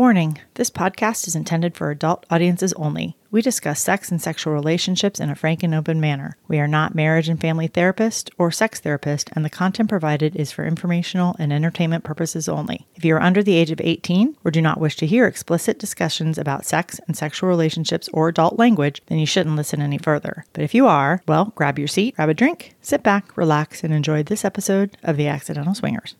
Warning this podcast is intended for adult audiences only. We discuss sex and sexual relationships in a frank and open manner. We are not marriage and family therapist or sex therapist, and the content provided is for informational and entertainment purposes only. If you are under the age of 18 or do not wish to hear explicit discussions about sex and sexual relationships or adult language, then you shouldn't listen any further. But if you are, well, grab your seat, grab a drink, sit back, relax, and enjoy this episode of The Accidental Swingers.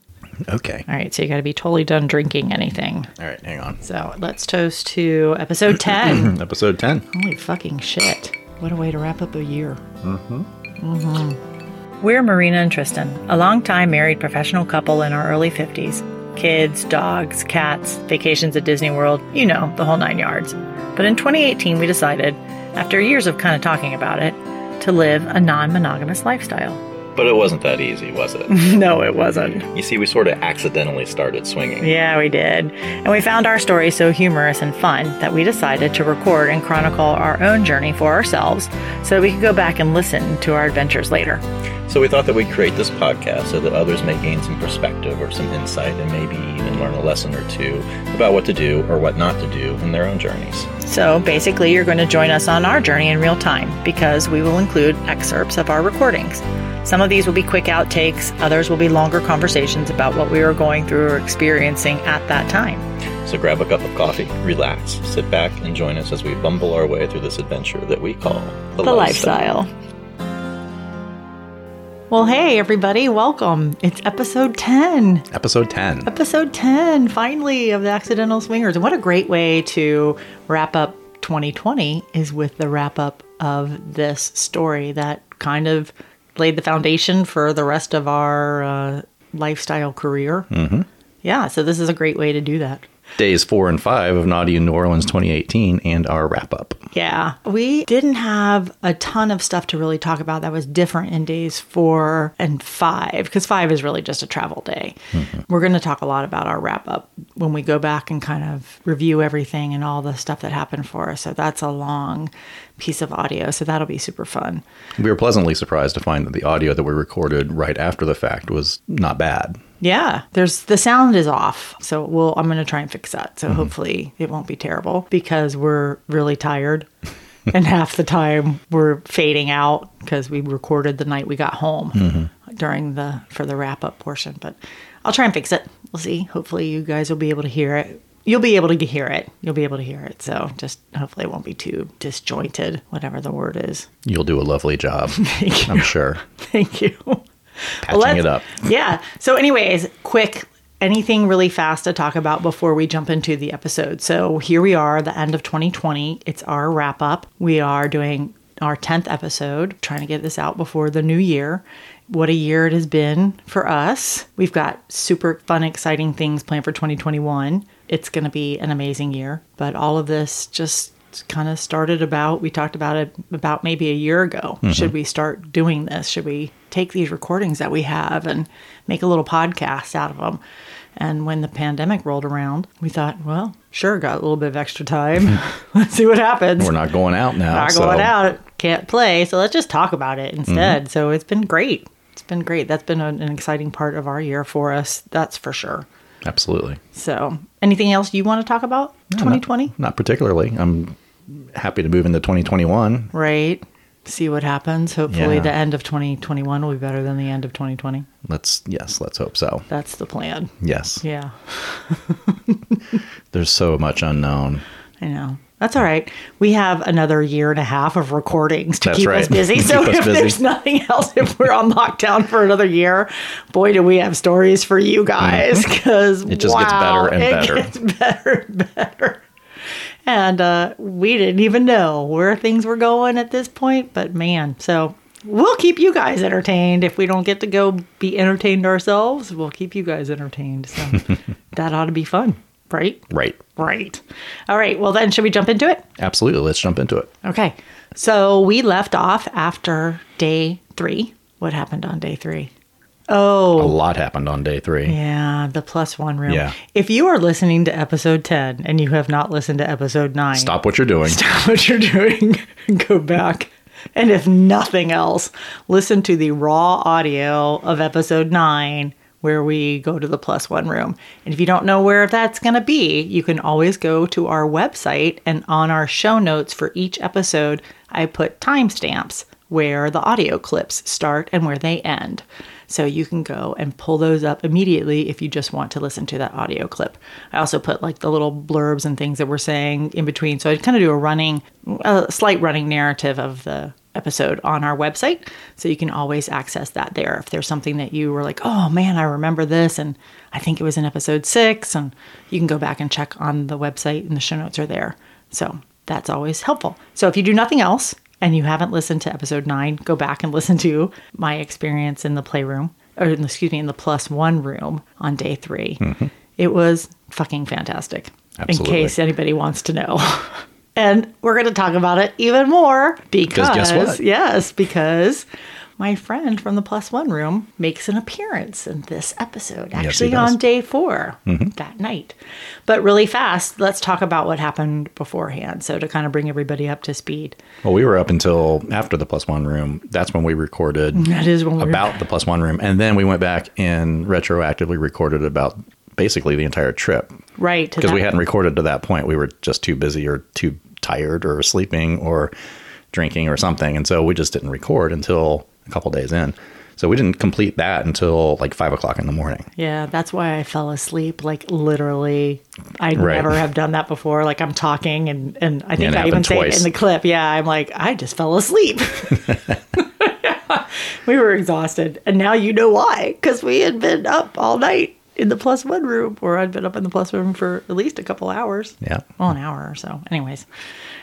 Okay. All right, so you got to be totally done drinking anything. All right, hang on. So let's toast to episode 10. Episode 10. Holy fucking shit. What a way to wrap up a year. Mm-hmm. We're Myrina and Tristan, a longtime married professional couple in our early 50s. Kids, dogs, cats, vacations at Disney World, you know, the whole nine yards. But in 2018, we decided, after years of kind of talking about it, to live a non monogamous lifestyle. But it wasn't that easy, was it? no, it wasn't. you see, we sort of accidentally started swinging. Yeah, we did. And we found our story so humorous and fun that we decided to record and chronicle our own journey for ourselves so we could go back and listen to our adventures later. So we thought that we'd create this podcast so that others may gain some perspective or some insight and maybe even learn a lesson or two about what to do or what not to do in their own journeys. So basically, you're going to join us on our journey in real time because we will include excerpts of our recordings. Some of these will be quick outtakes, others will be longer conversations about what we were going through or experiencing at that time. So grab a cup of coffee, relax, sit back, and join us as we bumble our way through this adventure that we call the, The lifestyle. Well, hey, everybody, welcome. It's episode 10. Episode 10. Episode 10, finally, of the Accidental Swingers. And what a great way to wrap up 2020 is with the wrap up of this story that kind of laid the foundation for the rest of our uh, lifestyle career. Mm-hmm. Yeah, so this is a great way to do that. Days four and five of Naughty in New Orleans 2018 and our wrap up. Yeah, we didn't have a ton of stuff to really talk about that was different in days four and five, because five is really just a travel day. Mm-hmm. We're going to talk a lot about our wrap up when we go back and kind of review everything and all the stuff that happened for us. So that's a long piece of audio. So that'll be super fun. We were pleasantly surprised to find that the audio that we recorded right after the fact was not bad. Yeah, there's the sound is off. So we'll I'm going to try and fix that. So mm-hmm. hopefully it won't be terrible because we're really tired. and half the time we're fading out because we recorded the night we got home mm-hmm. during the for the wrap up portion, but I'll try and fix it. We'll see. Hopefully you guys will be able to hear it. You'll be able to hear it. You'll be able to hear it. So just hopefully it won't be too disjointed, whatever the word is. You'll do a lovely job, Thank you. I'm sure. Thank you. Patching let's- it up. Yeah. So, anyways, quick anything really fast to talk about before we jump into the episode. So, here we are, the end of 2020. It's our wrap up. We are doing our 10th episode, trying to get this out before the new year. What a year it has been for us. We've got super fun, exciting things planned for 2021. It's going to be an amazing year, but all of this just kind of started about we talked about it about maybe a year ago. Mm-hmm. Should we start doing this? Should we take these recordings that we have and make a little podcast out of them? And when the pandemic rolled around we thought well sure got a little bit of extra time. Let's see what happens. We're not going out now. not so. going out. Can't play so let's just talk about it mm-hmm. instead. So it's been great. It's been great. That's been an, an exciting part of our year for us that's for sure. Absolutely. so anything else you want to talk about? 2020 Not particularly. I'm happy to move into 2021. right? See what happens. Hopefully, Yeah. the end of 2021 will be better than the end of 2020. Let's, yes, let's hope so. That's the plan. Yes. Yeah, There's so much unknown. I know. That's all right. We have another year and a half of recordings to That's keep us busy. So us if busy. there's nothing else, if we're on lockdown for another year, boy, do we have stories for you guys because. It just gets better and it better. gets better and better. And uh, we didn't even know where things were going at this point, but man, so we'll keep you guys entertained. If we don't get to go be entertained ourselves, we'll keep you guys entertained. So that ought to be fun, right? Right. Right. All right. Well, then, should we jump into it? Absolutely. Let's jump into it. Okay. So we left off after day three. What happened on day three? Oh. A Oh, lot happened on day three. yeah, the plus one room. Yeah. If you are listening to episode 10 and you have not listened to episode nine, Stop what you're doing. stop what you're doing go back. And if nothing else, listen to the raw audio of episode nine where we go to the plus one room. And if you don't know where that's going to be, you can always go to our website and on our show notes for each episode, I put timestamps where the audio clips start and where they end. So you can go and pull those up immediately if you just want to listen to that audio clip. I also put like the little blurbs and things that we're saying in between. So I kind of do a running, a slight running narrative of the episode on our website. So you can always access that there. If there's something that you were like, oh man, I remember this, and I think it was in episode six, and you can go back and check on the website, and the show notes are there. So that's always helpful. So if you do nothing else, and you haven't listened to episode nine, go back and listen to my experience in the playroom, or excuse me, in the plus one room on day 3 mm-hmm. It was fucking fantastic. Absolutely. In case anybody wants to know. and we're going to talk about it even more because, guess what? yes, because my friend from the plus one room makes an appearance in this episode, actually does. on day 4 mm-hmm. that night. But really fast, let's talk about what happened beforehand. So to kind of bring everybody up to speed. Well, we were up until after the plus one room. That's when we recorded That is when we were- about the plus one room. And then we went back and retroactively recorded about basically the entire trip. Right. Because we hadn't recorded to that point. We were just too busy or too tired or sleeping or drinking or something. And so we just didn't record until a couple days in. So we didn't complete that until like five o'clock in the morning. Yeah, that's why I fell asleep. Like literally, I Right. never have done that before. Like I'm talking, and and I think it I even happened say in the clip. Yeah, I'm like, I just fell asleep. we were exhausted, and now you know why? Because we had been up all night in the plus one room, or I'd been up in the plus one room for at least a couple hours. Yeah. well, an hour or so. Anyways,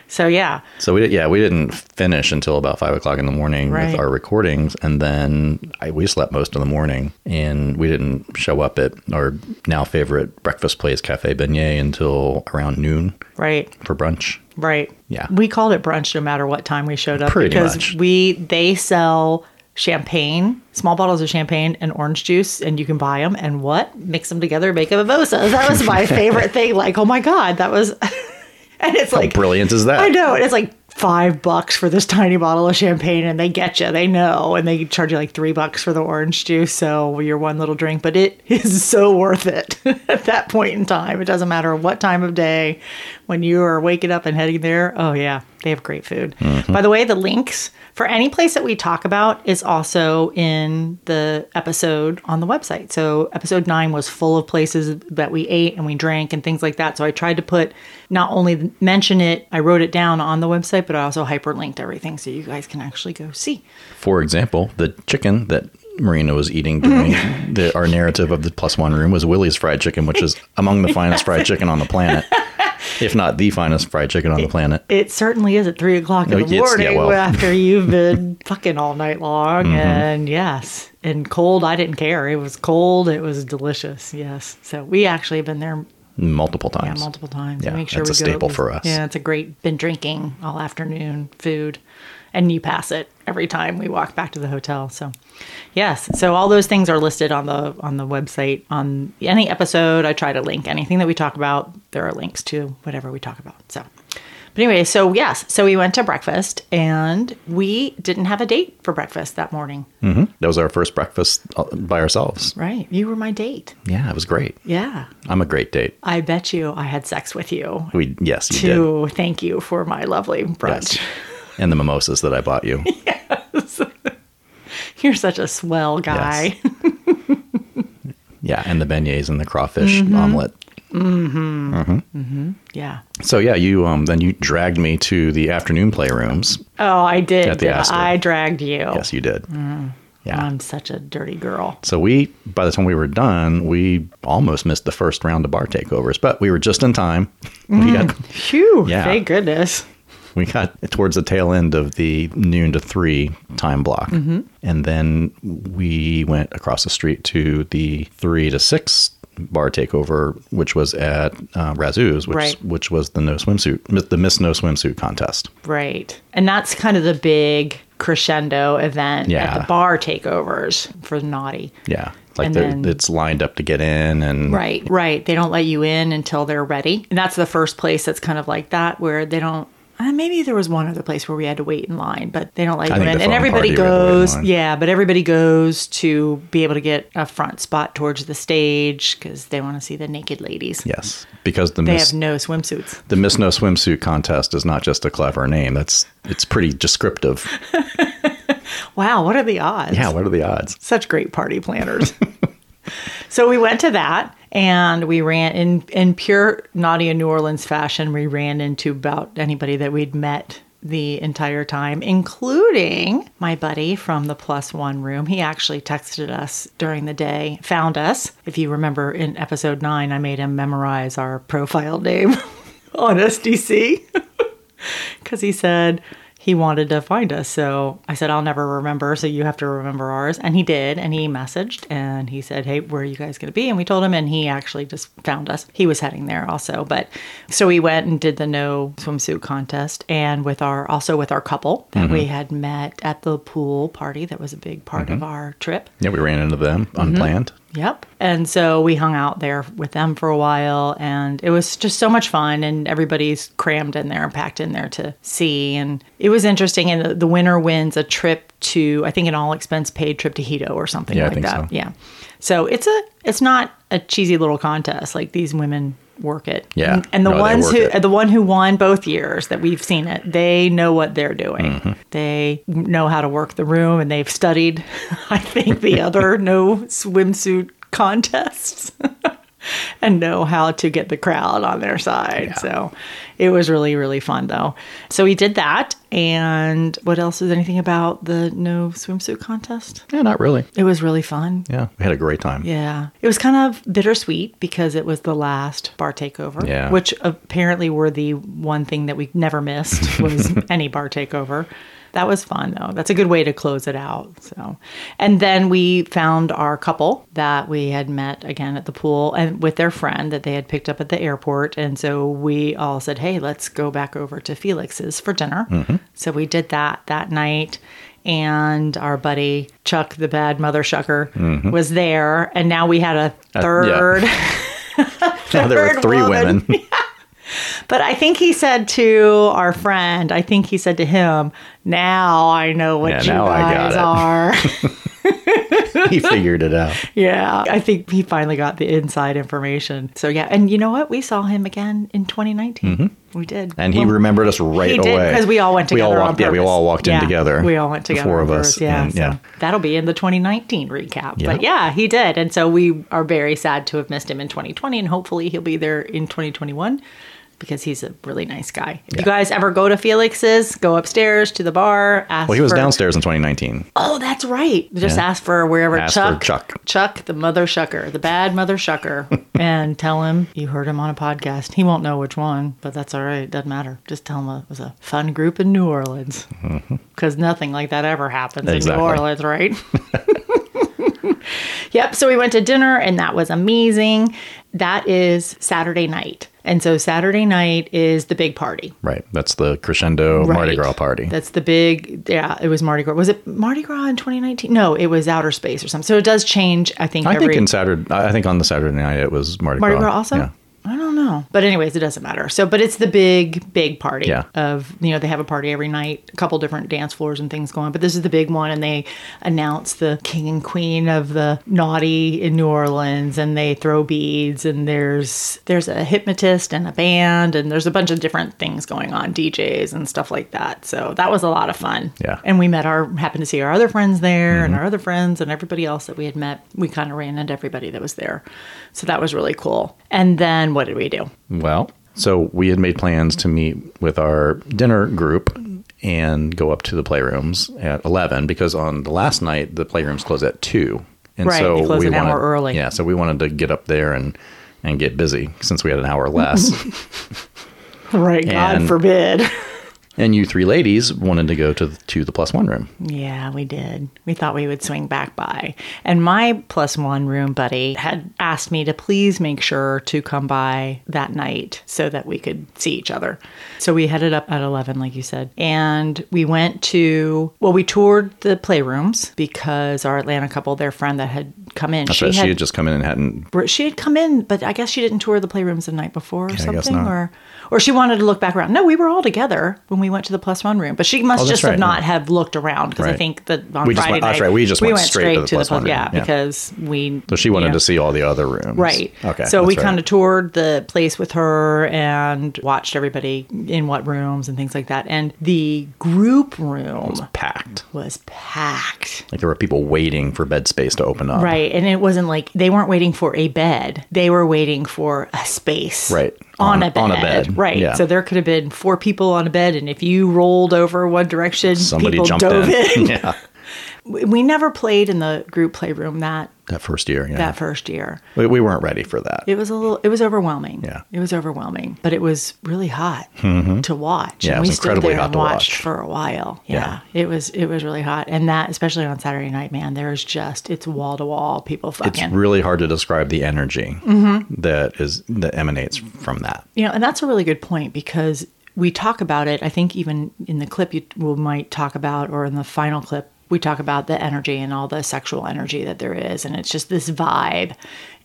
so yeah, So we did, yeah, we didn't finish until about five o'clock in the morning Right. with our recordings, and then I, we slept most of the morning, and we didn't show up at our now favorite breakfast place, Cafe Beignet, until around noon right. for brunch. Right. Yeah. We called it brunch no matter what time we showed up Pretty because much. we they sell champagne, small bottles of champagne and orange juice, and you can buy them and what mix them together, make a mimosa. That was my favorite thing. Like, oh my god, that was, and it's How like brilliant is that? I know, and it's like five bucks for this tiny bottle of champagne, and they get you. They know, and they charge you like three bucks for the orange juice. So your one little drink, but it is so worth it at that point in time. It doesn't matter what time of day when you are waking up and heading there. Oh yeah, they have great food. Mm-hmm. By the way, the links for any place that we talk about is also in the episode on the website. So episode nine was full of places that we ate and we drank and things like that. So I tried to put not only mention it, I wrote it down on the website, but I also hyperlinked everything so you guys can actually go see. For example, the chicken that Myrina was eating during the, our narrative of the plus one room was Willie's fried chicken, which is among the finest fried chicken on the planet, if not the finest fried chicken on the planet. It certainly is at three o'clock in the it's- morning yeah, well. after you've been fucking all night long. Mm-hmm. And yes, and cold, I didn't care. It was cold. It was delicious. Yes. So we actually have been there Multiple yeah, times. multiple times. Yeah, make sure it's we a go. staple for us. Yeah, it's a great been drinking all afternoon food, and you pass it every time we walk back to the hotel. So, yes, so all those things are listed on the on the website. On any episode, I try to link anything that we talk about. There are links to whatever we talk about. So. But anyway, so yes, so we went to breakfast and we didn't have a date for breakfast that morning. Mm-hmm. That was our first breakfast uh, by ourselves. Right. You were my date. Yeah, it was great. Yeah. I'm a great date. I bet you I had sex with you We yes, you did. to thank you for my lovely brunch. Yes. And the mimosas that I bought you. Yes. You're such a swell guy. Yeah, and the beignets and the crawfish omelette. Mm-hmm. omelet. yeah. So yeah, you um then you dragged me to the afternoon playrooms. Oh, I did. At the Astor. I dragged you. Yes, you did. Mm. Yeah. I'm such a dirty girl. So we, by the time we were done, we almost missed the first round of bar takeovers, but we were just in time. We got Phew. Yeah. Thank goodness. We got towards the tail end of the noon to three time block, and then we went across the street to the three to six bar takeover, which was at uh, Razoo's, which Right. which was the no swimsuit, the Miss No Swimsuit contest. Right. And that's kind of the big crescendo event Yeah. at the bar takeovers for naughty. Yeah, like then- it's lined up to get in, and Right, right. They don't let you in until they're ready. And that's the first place that's kind of like that where they don't Uh, maybe there was one other place where we had to wait in line, but they don't like I the And everybody party we had to wait in goes, yeah, but everybody goes to be able to get a front spot towards the stage because they want to see the naked ladies. Yes, because the They Miss have no swimsuits. the Miss No Swimsuit contest is not just a clever name. That's it's pretty descriptive. Wow, what are the odds? Yeah, what are the odds? such great party planners. so we went to that and we ran in in pure Naughty in New Orleans fashion. We ran into about anybody that we'd met the entire time, including my buddy from the plus one room. He actually texted us during the day, found us. If you remember in episode nine, I made him memorize our profile name on SDC because he said he wanted to find us. So I said, I'll never remember. So you have to remember ours. And he did. And he messaged and he said, Hey, where are you guys going to be? And we told him, and he actually just found us. He was heading there also. But so we went and did the no swimsuit contest and with our, also with our couple that we had met at the pool party. That was a big part of our trip. Yeah, we ran into them Mm-hmm. Yep. And so we hung out there with them for a while and it was just so much fun and everybody's crammed in there and packed in there to see and it was interesting and the, the winner wins a trip to I think an all expense paid trip to Hedo or something Yeah, I like think that. so. Yeah. So it's a it's not a cheesy little contest like these women work it. Yeah. And, and the No, ones who it. the one who won both years that we've seen it, they know what they're doing. Mm-hmm. They know how to work the room and they've studied I think the other no swimsuit contests and know how to get the crowd on their side. So it was really really fun though. So we did that and what else is anything about the no swimsuit contest? Yeah, not really. It was really fun. Yeah, we had a great time. Yeah. It was kind of bittersweet because it was the last bar takeover, Yeah. which apparently were the one thing that we never missed was any bar takeover. That was fun though. That's a good way to close it out. So, and then we found our couple that we had met again at the pool and with their friend that they had picked up at the airport. And so we all said, "Hey, let's go back over to Felix's for dinner." So we did that that night and our buddy Chuck, the bad mother shucker, was there. And now we had a Uh, third. Yeah, there were three woman. women. But I think he said to our friend, I think he said to him, "Now I know what Yeah, you now I got guys are." he figured it out. yeah, I think he finally got the inside information. So yeah, and you know what? We saw him again in 2019. We did, Mm-hmm. And he Well, remembered us right he away. because we all went We all together. on walked, yeah, we all walked in Yeah, together. We all went the together. four of us, purpose, Yeah, and, so yeah. that'll be in the 2019 recap. Yeah. But yeah, he did, and so we are very sad to have missed him in 2020, and hopefully he'll be there in 2021 because he's a really nice guy. If you guys ever go to Felix's, go upstairs to the bar. Ask Well, he was for, downstairs in 2019. Oh, that's right. Just Yeah. ask for wherever Ask for Chuck, Chuck. Chuck, the mother shucker, the bad mother shucker, and tell him you heard him on a podcast. He won't know which one, but that's all right. Doesn't matter. Just tell him it was a fun group in New Orleans, mm-hmm. because nothing like that ever happens in New Orleans, right? yep. So we went to dinner, and that was amazing. That is Saturday night. And so Saturday night is the big party. Right. That's the crescendo Mardi Right. Gras party. That's the big, yeah, it was Mardi Gras. Was it Mardi Gras in 2019? No, it was Outer Space or something. So it does change, I think, I every think in Saturday. I think on the Saturday night it was Mardi, Mardi Gras. Mardi Gras also? Yeah. I don't know. But anyways, it doesn't matter. So, but it's the big, big party Yeah. of, you know, they have a party every night, a couple different dance floors and things going. But this is the big one. And they announce the king and queen of the naughty in New Orleans and they throw beads and there's, there's a hypnotist and a band and there's a bunch of different things going on, DJs and stuff like that. So that was a lot of fun. Yeah. Mm-hmm. And we met our, happened to see our other friends there and our other friends and everybody else that we had met. We kind of ran into everybody that was there. So that was really cool. And then what did we do? Well, so we had made plans to meet with our dinner group and go up to the playrooms at 11 because on the last night the playrooms closed at 2. And Right, so they close we an wanted, hour early. Yeah, so we wanted to get up there and and get busy since we had an hour less. Right. God forbid. And you three ladies wanted to go to the, to the plus one room. Yeah, we did. We thought we would swing back by. And my plus one room buddy had asked me to please make sure to come by that night so that we could see each other. So we headed up at 11, like you said. And we went to, well, we toured the playrooms because our Atlanta couple, their friend that had come in, That's right. She had just come in and hadn't. she had come in, but I guess she didn't tour the playrooms the night before or guess something, or or she wanted to look back around. No, we were all together when we went to the plus one room, but she must Oh, that's just have not yeah. have looked around because I think that on We just Friday went- oh, that's night right, we just went straight to the plus one room, yeah, yeah. because we So she wanted you know, to see all the other rooms. Right. Okay. So we right. kind of toured the place with her and watched everybody in what rooms and things like that. And the group room was packed. was packed. Like there were people waiting for bed space to open up. Right. And it wasn't like they weren't waiting for a bed. They were waiting for a space. Right. On, On- a bed. on a bed. Right. Yeah. So there could have been four people on a bed. And if you rolled over one direction, Somebody people jumped dove in. in. yeah. We never played in the group playroom that That first year. Yeah. that first year. we, we weren't ready for that. It was a little. It was overwhelming. Yeah. it was overwhelming, but it was really hot to watch. Yeah, it and was we stood there hot and to watched watch. for a while. Yeah. Yeah. it was. It was really hot, and that especially on Saturday night, man. There's just it's wall to wall people it's really hard to describe the energy Mm-hmm. that is that emanates from that. you know, and that's a really good point because we talk about it. I think even in the clip you we might talk about, or in the final clip. We talk about the energy and all the sexual energy that there is, and it's just this vibe,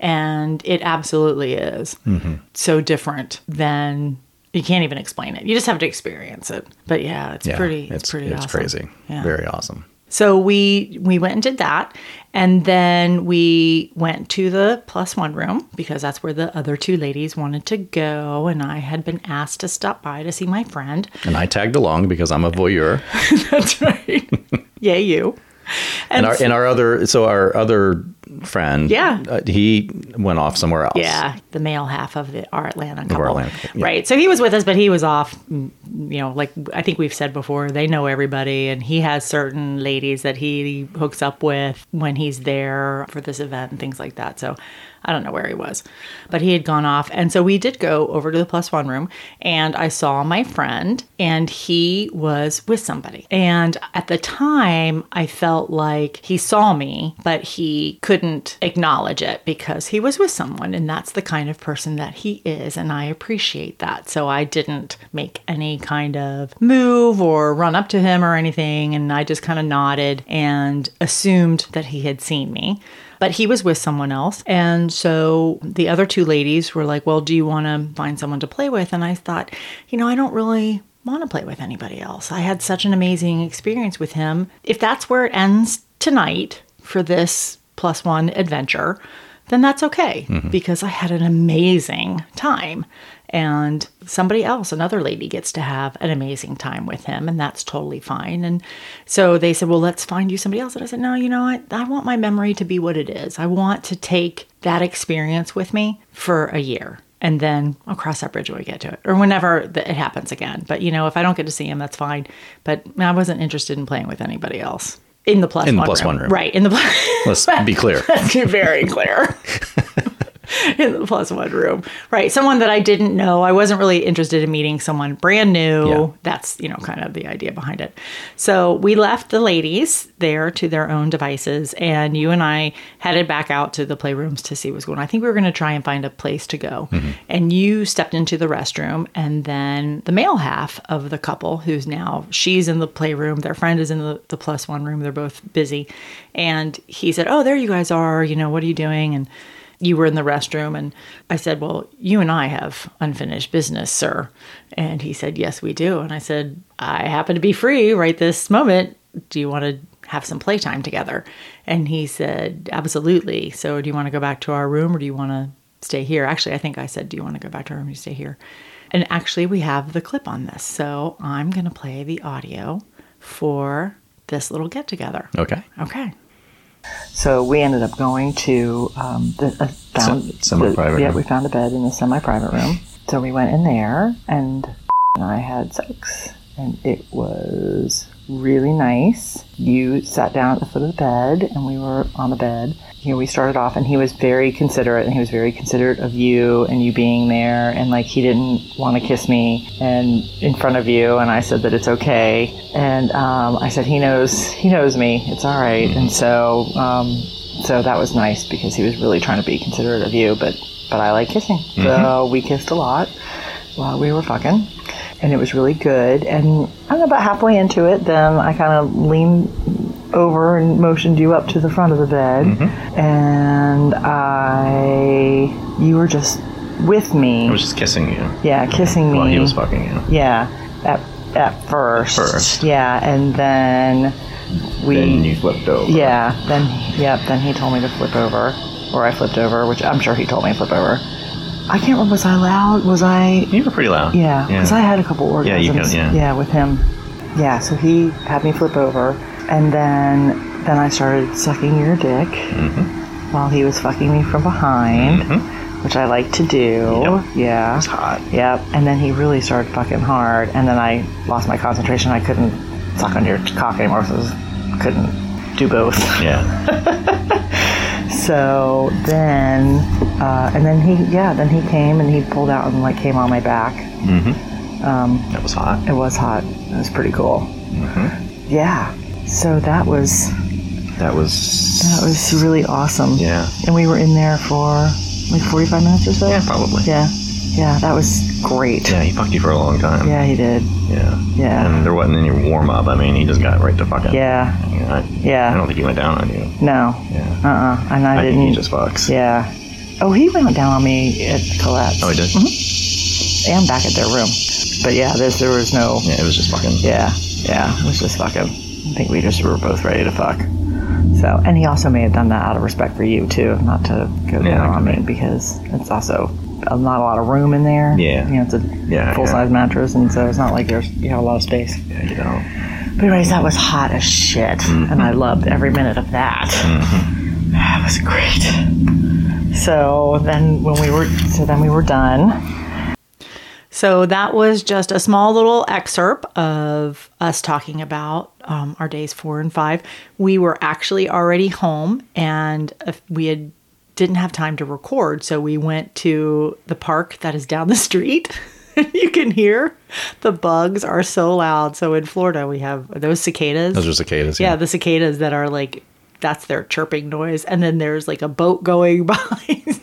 and it absolutely is Mm-hmm. so different than you can't even explain it. You just have to experience it. But yeah, it's Yeah. pretty. It's, It's pretty. It's awesome. crazy. Yeah. Very awesome. So we we went and did that, and then we went to the plus one room because that's where the other two ladies wanted to go, and I had been asked to stop by to see my friend. And I tagged along because I'm a voyeur. That's right. Yay, you. And our and our other so our other friend, Yeah. uh, he went off somewhere else. Yeah, the male half of the our Atlanta couple. our Atlanta yeah. Right. So he was with us, but he was off. You know, like I think we've said before, they know everybody, and he has certain ladies that he hooks up with when he's there for this event and things like that. So I don't know where he was, but he had gone off, and so we did go over to the plus one room, and I saw my friend, and he was with somebody, and at the time I felt like he saw me, but he couldn't acknowledge it because he was with someone, and that's the kind of person that he is, and I appreciate that. So I didn't make any kind of move or run up to him or anything, and I just kind of nodded and assumed that he had seen me. But he was with someone else. And so the other two ladies were like, Well, do you want to find someone to play with? And I thought, you know, I don't really want to play with anybody else. I had such an amazing experience with him. If that's where it ends tonight for this plus one adventure, then that's okay mm-hmm. because I had an amazing time. And somebody else, another lady, gets to have an amazing time with him, and that's totally fine. And so they said, Well, let's find you somebody else. And I said, No, you know what? I want my memory to be what it is. I want to take that experience with me for a year. And then I'll cross that bridge when we get to it, or whenever it happens again. But you know, if I don't get to see him, that's fine. But I wasn't interested in playing with anybody else in the plus In the one plus room. one room. right? In the plus. Let's be clear. very clear. in the plus one room. Right. Someone that I didn't know. I wasn't really interested in meeting someone brand new. Yeah. That's, you know, kind of the idea behind it. So we left the ladies there to their own devices, and you and I headed back out to the playrooms to see what's going on. I think we were going to try and find a place to go. Mm-hmm. And you stepped into the restroom, and then the male half of the couple, who's now, she's in the playroom, their friend is in the, the plus one room. They're both busy. And he said, Oh, there you guys are. You know, what are you doing? And you were in the restroom and I said, Well, you and I have unfinished business, sir. And he said, Yes, we do. And I said, I happen to be free right this moment. Do you want to have some playtime together? And he said, Absolutely. So do you want to go back to our room or do you want to stay here? Actually, I think I said, Do you want to go back to our room or stay here? And actually, we have the clip on this. So I'm going to play the audio for this little get together. Okay. Okay. So we ended up going to um, the uh, Se- semi-private the- Yeah, room. we found a bed in a semi-private room. So we went in there, and and I had sex. and it was really nice. You sat down at the foot of the bed, and we were on the bed. Here we started off, and he was very considerate, and he was very considerate of you and you being there, and like he didn't want to kiss me and in front of you, and I said that it's okay, and um, I said he knows he knows me, it's all right, and so um, so that was nice because he was really trying to be considerate of you, but but I like kissing, so we kissed a lot while we were fucking and it was really good. And I don't know, about halfway into it, then I kind of leaned over and motioned you up to the front of the bed, mm-hmm. and I, you were just with me. I was just kissing you yeah, kissing me. while he was fucking you. Yeah, at at first. First. Yeah, and then we. Then you flipped over. Yeah, then yep, then he told me to flip over, or I flipped over, which I'm sure he told me to flip over. I can't remember. Was I loud? Was I? You were pretty loud. Yeah, because I had a couple orgasms. Yeah, you could- yeah. yeah, with him. Yeah, so he had me flip over, and then then I started sucking your dick Mm-hmm. while he was fucking me from behind, which I like to do. Yep. Yeah, It's hot. Yep. And then he really started fucking hard, and then I lost my concentration. I couldn't suck on your cock anymore, so I couldn't do both. Yeah. So then, uh, and then he, yeah, then he came and he pulled out and like came on my back. That was hot. It was hot. It was pretty cool. Mm-hmm. Yeah. So that was That was. that was really awesome. Yeah. And we were in there for like forty five minutes or so. Yeah, probably. Yeah. Yeah. That was great. Yeah, he fucked you for a long time. Yeah, he did. Yeah. Yeah. And there wasn't any warm up. I mean, he just got right to fucking. Yeah. You know, I, Yeah. I don't think he went down on you. No. Yeah. Uh. uh And I, I didn't. think he just fucks. Yeah. Oh, he went down on me at Colette's. Oh, he did. And back at their room. But yeah, there's, there was no. Yeah, it was just fucking. Yeah, yeah, it was just fucking. I think we just were both ready to fuck. So, and he also may have done that out of respect for you too, not to go Yeah, down on me be. because it's also uh, not a lot of room in there. Yeah. you know, it's a Yeah, full size mattress, and so it's not like there's you have a lot of space. Yeah, you don't. But anyways, that was hot as shit, Mm-hmm. and I loved every minute of that. That was great. So then, when we were, so then we were done. So that was just a small little excerpt of us talking about um, our days four and five. We were actually already home, and we had didn't have time to record, so we went to the park that is down the street. you can hear the bugs are so loud. So in Florida, we have those cicadas. Those are cicadas. Yeah, the cicadas that are like that's their chirping noise, and then there's like a boat going by.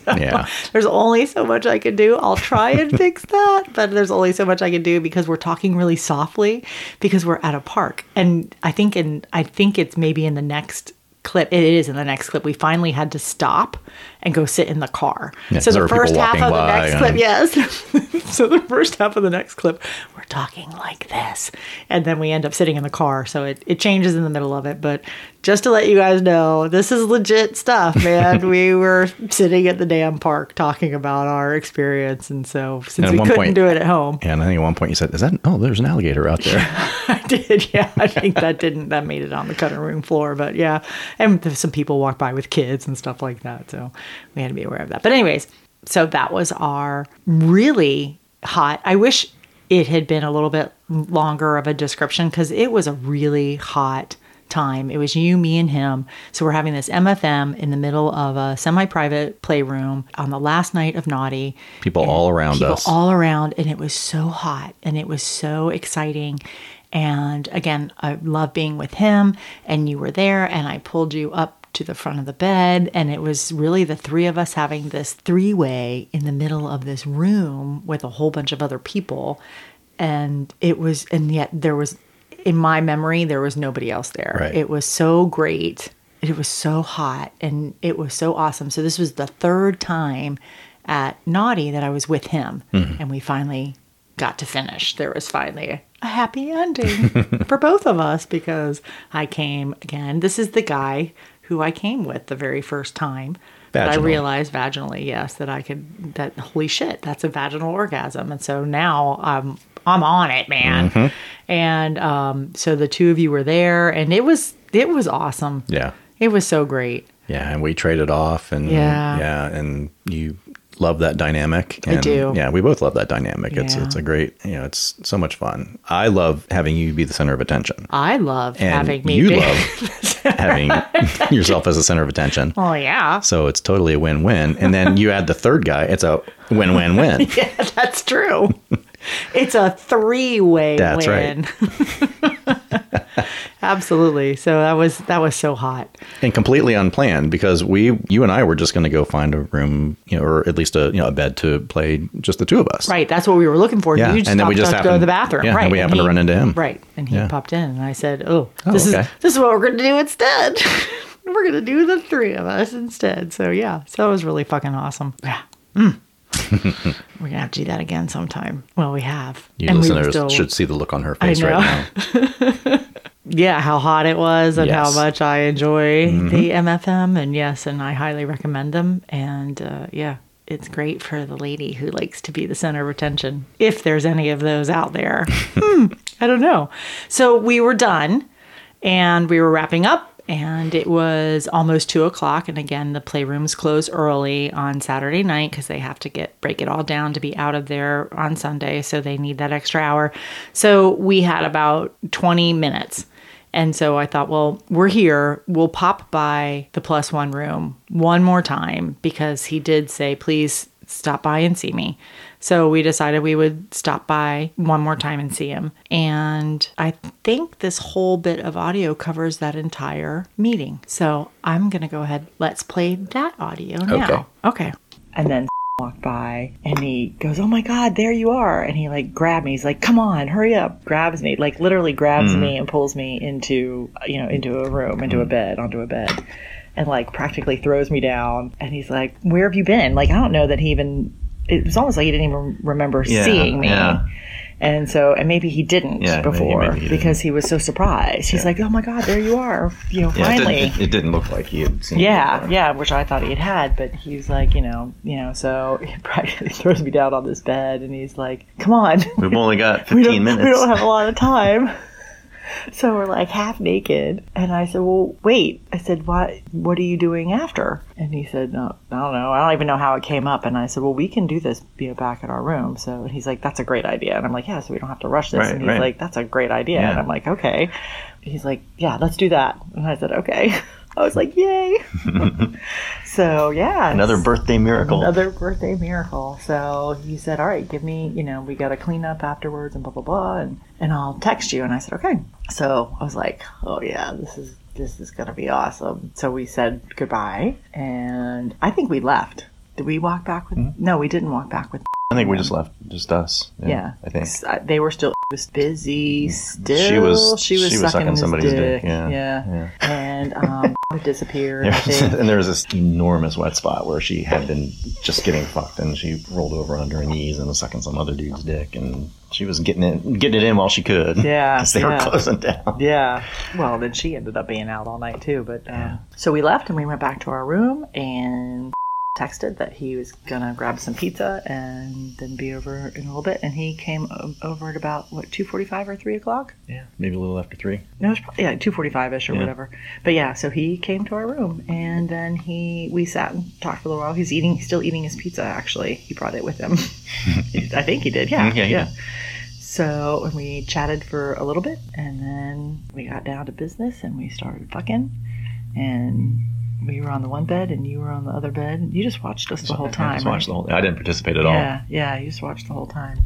So Yeah. there's only so much I can do. I'll try and fix that, but there's only so much I can do because we're talking really softly because we're at a park, and I think in I think it's maybe in the next clip. It is in the next clip. We finally had to stop and go sit in the car. Yeah, so the first half of the next and- clip, yes. so the first half of the next clip, we're talking like this. And then we end up sitting in the car. So it, it changes in the middle of it. But just to let you guys know, this is legit stuff, man. we were sitting at the damn park talking about our experience. And so since at we couldn't point- do it at home, And I think at one point you said, "Is that? Oh, there's an alligator out there." I did. Yeah. I think that didn't, that made it on the cutting room floor. But yeah. And some people walk by with kids and stuff like that. So we had to be aware of that. But, anyways, so that was our really hot. I wish it had been a little bit longer of a description because it was a really hot time. It was you, me, and him. So we're having this MFM in the middle of a semi-private playroom on the last night of Naughty. People And all around people us. all around, and it was so hot and it was so exciting. And again, I love being with him, and you were there, and I pulled you up to the front of the bed, and it was really the three of us having this three way in the middle of this room with a whole bunch of other people. And it was, and yet there was, in my memory, there was nobody else there. Right. It was so great. It was so hot and it was so awesome. So this was the third time at Naughty that I was with him, mm-hmm. and we finally got to finish. There was finally a happy ending for both of us because I came again. This is the guy who I came with the very first time. That I realized vaginally, yes, that I could. That holy shit, that's a vaginal orgasm, and so now I'm I'm on it, man. And um, so the two of you were there, and it was it was awesome. yeah. It was so great. Yeah, and we traded off, and Yeah. yeah, and you love that dynamic. I do. Yeah, we both love that dynamic. It's Yeah. it's a great, you know, it's so much fun. I love having you be the center of attention. I love And having me. you be- love having yourself as the center of attention. Oh yeah, So it's totally a win-win. And then you add the third guy, it's a win-win-win. yeah, that's true. It's a three-way That's win. Absolutely. So that was that was so hot. and completely unplanned because we you and I were just going to go find a room, you know, or at least a, you know, a bed to play just the two of us. Right. That's what we were looking for. Yeah, and then we just us to go to happened- the bathroom. yeah, and we happened to he- run into him. Right. And he Yeah. popped in and I said, Oh, Oh, this okay. is this is what we're gonna do instead. we're gonna do the three of us instead. So yeah. So it was really fucking awesome. Yeah. Mm. We're gonna have to do that again sometime. Well, we have. You And we listeners still- should see the look on her face right now. yeah, how hot it was and how Yes. Mm-hmm. much I enjoy the MFM. And yes, and I highly recommend them. And uh, yeah, it's great for the lady who likes to be the center of attention. If there's any of those out there, Hmm, I don't know. So we were done and we were wrapping up. And it was almost two o'clock, and again, the playrooms close early on Saturday night because they have to get break it all down to be out of there on Sunday. So they need that extra hour. So we had about twenty minutes, and so I thought, well, we're here. We'll pop by the plus one room one more time because he did say, please stop by and see me. So we decided we would stop by one more time and see him. And I think this whole bit of audio covers that entire meeting. So I'm going to go ahead. Let's play that audio now. Okay. okay. And then walked by and he goes, Oh my God, there you are. And he like grabbed me. He's like, Come on, hurry up. Grabs me, like literally grabs hmm. me and pulls me into, you know, into a room, into a hmm. bed, onto a bed. And like practically throws me down. And he's like, Where have you been? Like, I don't know that he even, it was almost like he didn't even remember Yeah, seeing me. yeah. And so, and maybe he didn't Yeah, before maybe he didn't. because he was so surprised. He's like, "Oh my God, there you are! You know, Yeah, it finally." didn't, it didn't look like he had seen. Yeah, yeah, which I thought he had had, but he was like, you know, you know, so he practically throws me down on this bed, and he's like, "Come on, We've only got 15 don't, minutes. we don't have a lot of time." So we're like half naked, and I said, "Well, wait." I said, "What? What are you doing after?" And he said, "No, I don't know. I don't even know how it came up." And I said, "Well, we can do this, you know, back at our room." So he's like, "That's a great idea." And I'm like, "Yeah, so we don't have to rush this." Right, and he's right. like, "That's a great idea." Yeah. And I'm like, "Okay." He's like, "Yeah, let's do that." And I said, "Okay." I was like, "Yay!" so yeah, Another birthday miracle. another birthday miracle. So he said, "All right, give me, you know, we got to clean up afterwards and blah blah blah, and and I'll text you." And I said, "Okay." So I was like, "Oh yeah, this is this is gonna be awesome." So we said goodbye, and I think we left. Did we walk back with? No, we didn't walk back with. I think we just left, just us. Yeah, I think. S- uh, they were still was busy. Still, She was- she was she was sucking, sucking somebody's dick. dick, yeah, yeah, and um, it disappeared. I think. and there was this enormous wet spot where she had been just getting fucked, and she rolled over on her knees and was sucking some other dude's dick, and she was getting it, getting it in while she could. Yeah, 'Cause they yeah. were closing down. Yeah. Well, then she ended up being out all night too. But um, so we left and we went back to our room and texted that he was gonna grab some pizza and then be over in a little bit. And he came o- over at about what two forty five or three o'clock. Yeah, maybe a little after three. No, it was probably, yeah, two forty five ish or Yeah. whatever. But yeah, so he came to our room and then he we sat and talked for a little while. He's eating, still eating his pizza. Actually, he brought it with him. I think he did. Yeah, mm, Yeah, he yeah. So and we chatted for a little bit, and then we got down to business, and we started fucking, and we were on the one bed, and you were on the other bed. You just watched us the whole I time. just watched right? the whole. I didn't participate at all. Yeah, yeah, you just watched the whole time.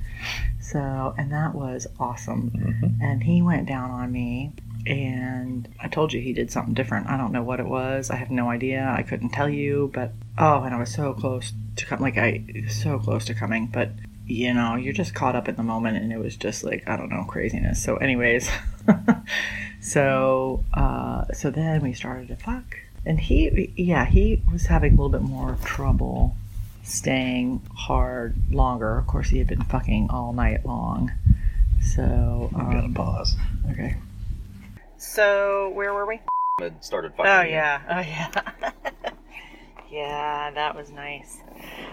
So, and that was awesome. And he went down on me, and I told you he did something different. I don't know what it was. I have no idea. I couldn't tell you, but oh, and I was so close to come. Like I, so close to coming, but you know, you're just caught up in the moment, and it was just like I don't know, craziness. So, anyways, so uh, so then we started to fuck, and he, yeah, he was having a little bit more trouble staying hard longer. Of course, he had been fucking all night long. So, all. Gotta um, pause. okay. So, where were we? Had started Oh, yeah. Oh, yeah. Yeah, that was nice.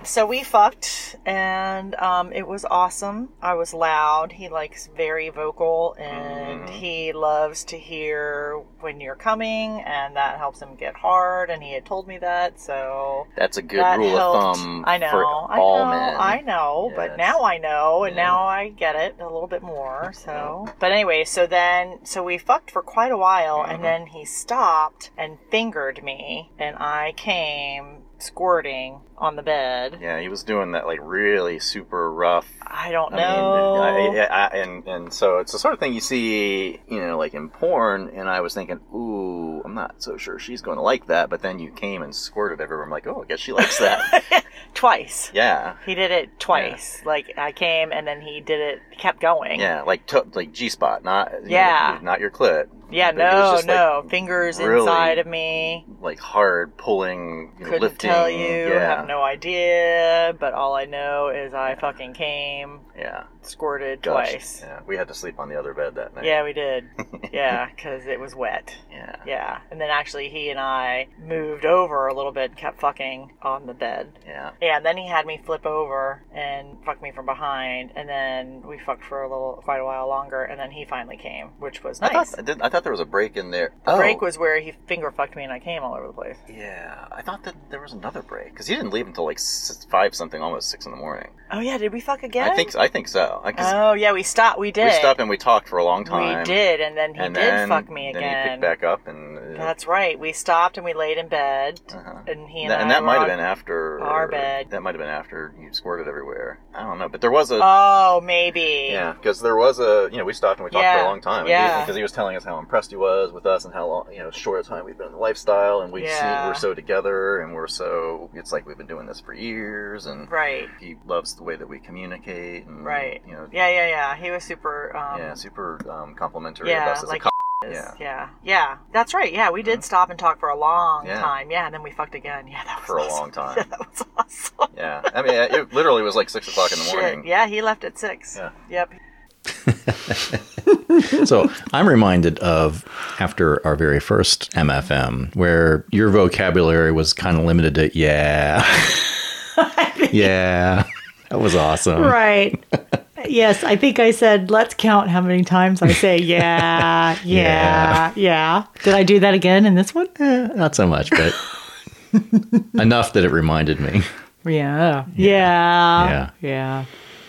So we fucked, and um, it was awesome. I was loud. He likes very vocal, and Mm-hmm. he loves to hear when you're coming, and that helps him get hard. And he had told me that, so That's a good rule helped. of thumb I know, for I all know, men. I know, but now I know, and Yeah. now I get it a little bit more. So, but anyway, so then, so we fucked for quite a while, Mm-hmm. and then he stopped and fingered me, and I came squirting on the bed. Yeah, he was doing that like really super rough. I don't I know. mean, I, I, I, and and so it's the sort of thing you see, you know, like in porn. And I was thinking, ooh, I'm not so sure she's going to like that. But then you came and squirted everywhere. I'm like, oh, I guess she likes that. Twice. yeah, He did it twice. Like I came, and then he did it. Kept going. yeah, like to, like G spot, not you know, Yeah. not your clit. Yeah. It was No. like, no. Fingers really inside of me. like hard pulling, you know, Couldn't lifting. tell you. Yeah, Have no idea. But all I know is I fucking came, yeah, squirted Gosh, twice. Yeah, we had to sleep on the other bed that night. Yeah, we did. yeah, because it was wet. yeah, Yeah. And then actually he and I moved over a little bit and kept fucking on the bed. yeah. Yeah, and then he had me flip over and fuck me from behind, and then we fucked for a little, quite a while longer, and then he finally came, which was I nice. thought I, did, I thought there was a break in there. the oh, break was where he finger fucked me and I came all over the place. Yeah, I thought that there was another break because he didn't leave until like five something, almost six in the morning. Oh yeah, did we fuck again? I think I think so. I, Oh yeah, we stopped. We did. we stopped and we talked for a long time. We did, and then he and did then, fuck me again. Then he picked back up and. That's right. We stopped and we laid in bed, uh-huh. and he and, That- I and that might have been after our bed. That might have been after you squirted everywhere. I don't know, but there was a Oh, maybe. yeah, because there was a you know we stopped and we talked for a long time. yeah. because he was telling us how impressed he was with us and how long you know short a time we've been in the lifestyle and we Yeah. we're so together and we're so it's like we've been doing this for years and Right. he loves the way that we communicate and Right. you know Yeah, yeah, yeah. He was super. Um, yeah super um, complimentary yeah, of us as like a couple. Is. Yeah. yeah, yeah. That's right. Yeah, we did stop and talk for a long Yeah. time. Yeah, and then we fucked again. Yeah, that was For a awesome. long time. Yeah, that was awesome. Yeah, I mean it literally was like six o'clock in the Shit. morning. Yeah, he left at six. Yeah. Yep. So I'm reminded of after our very first MFM, where your vocabulary was kind of limited to yeah, yeah. That was awesome. Right. Yes, I think I said, let's count how many times I say yeah, yeah, yeah. Did I do that again in this one? Eh, not so much, but enough that it reminded me. Yeah. Yeah. Yeah. Yeah.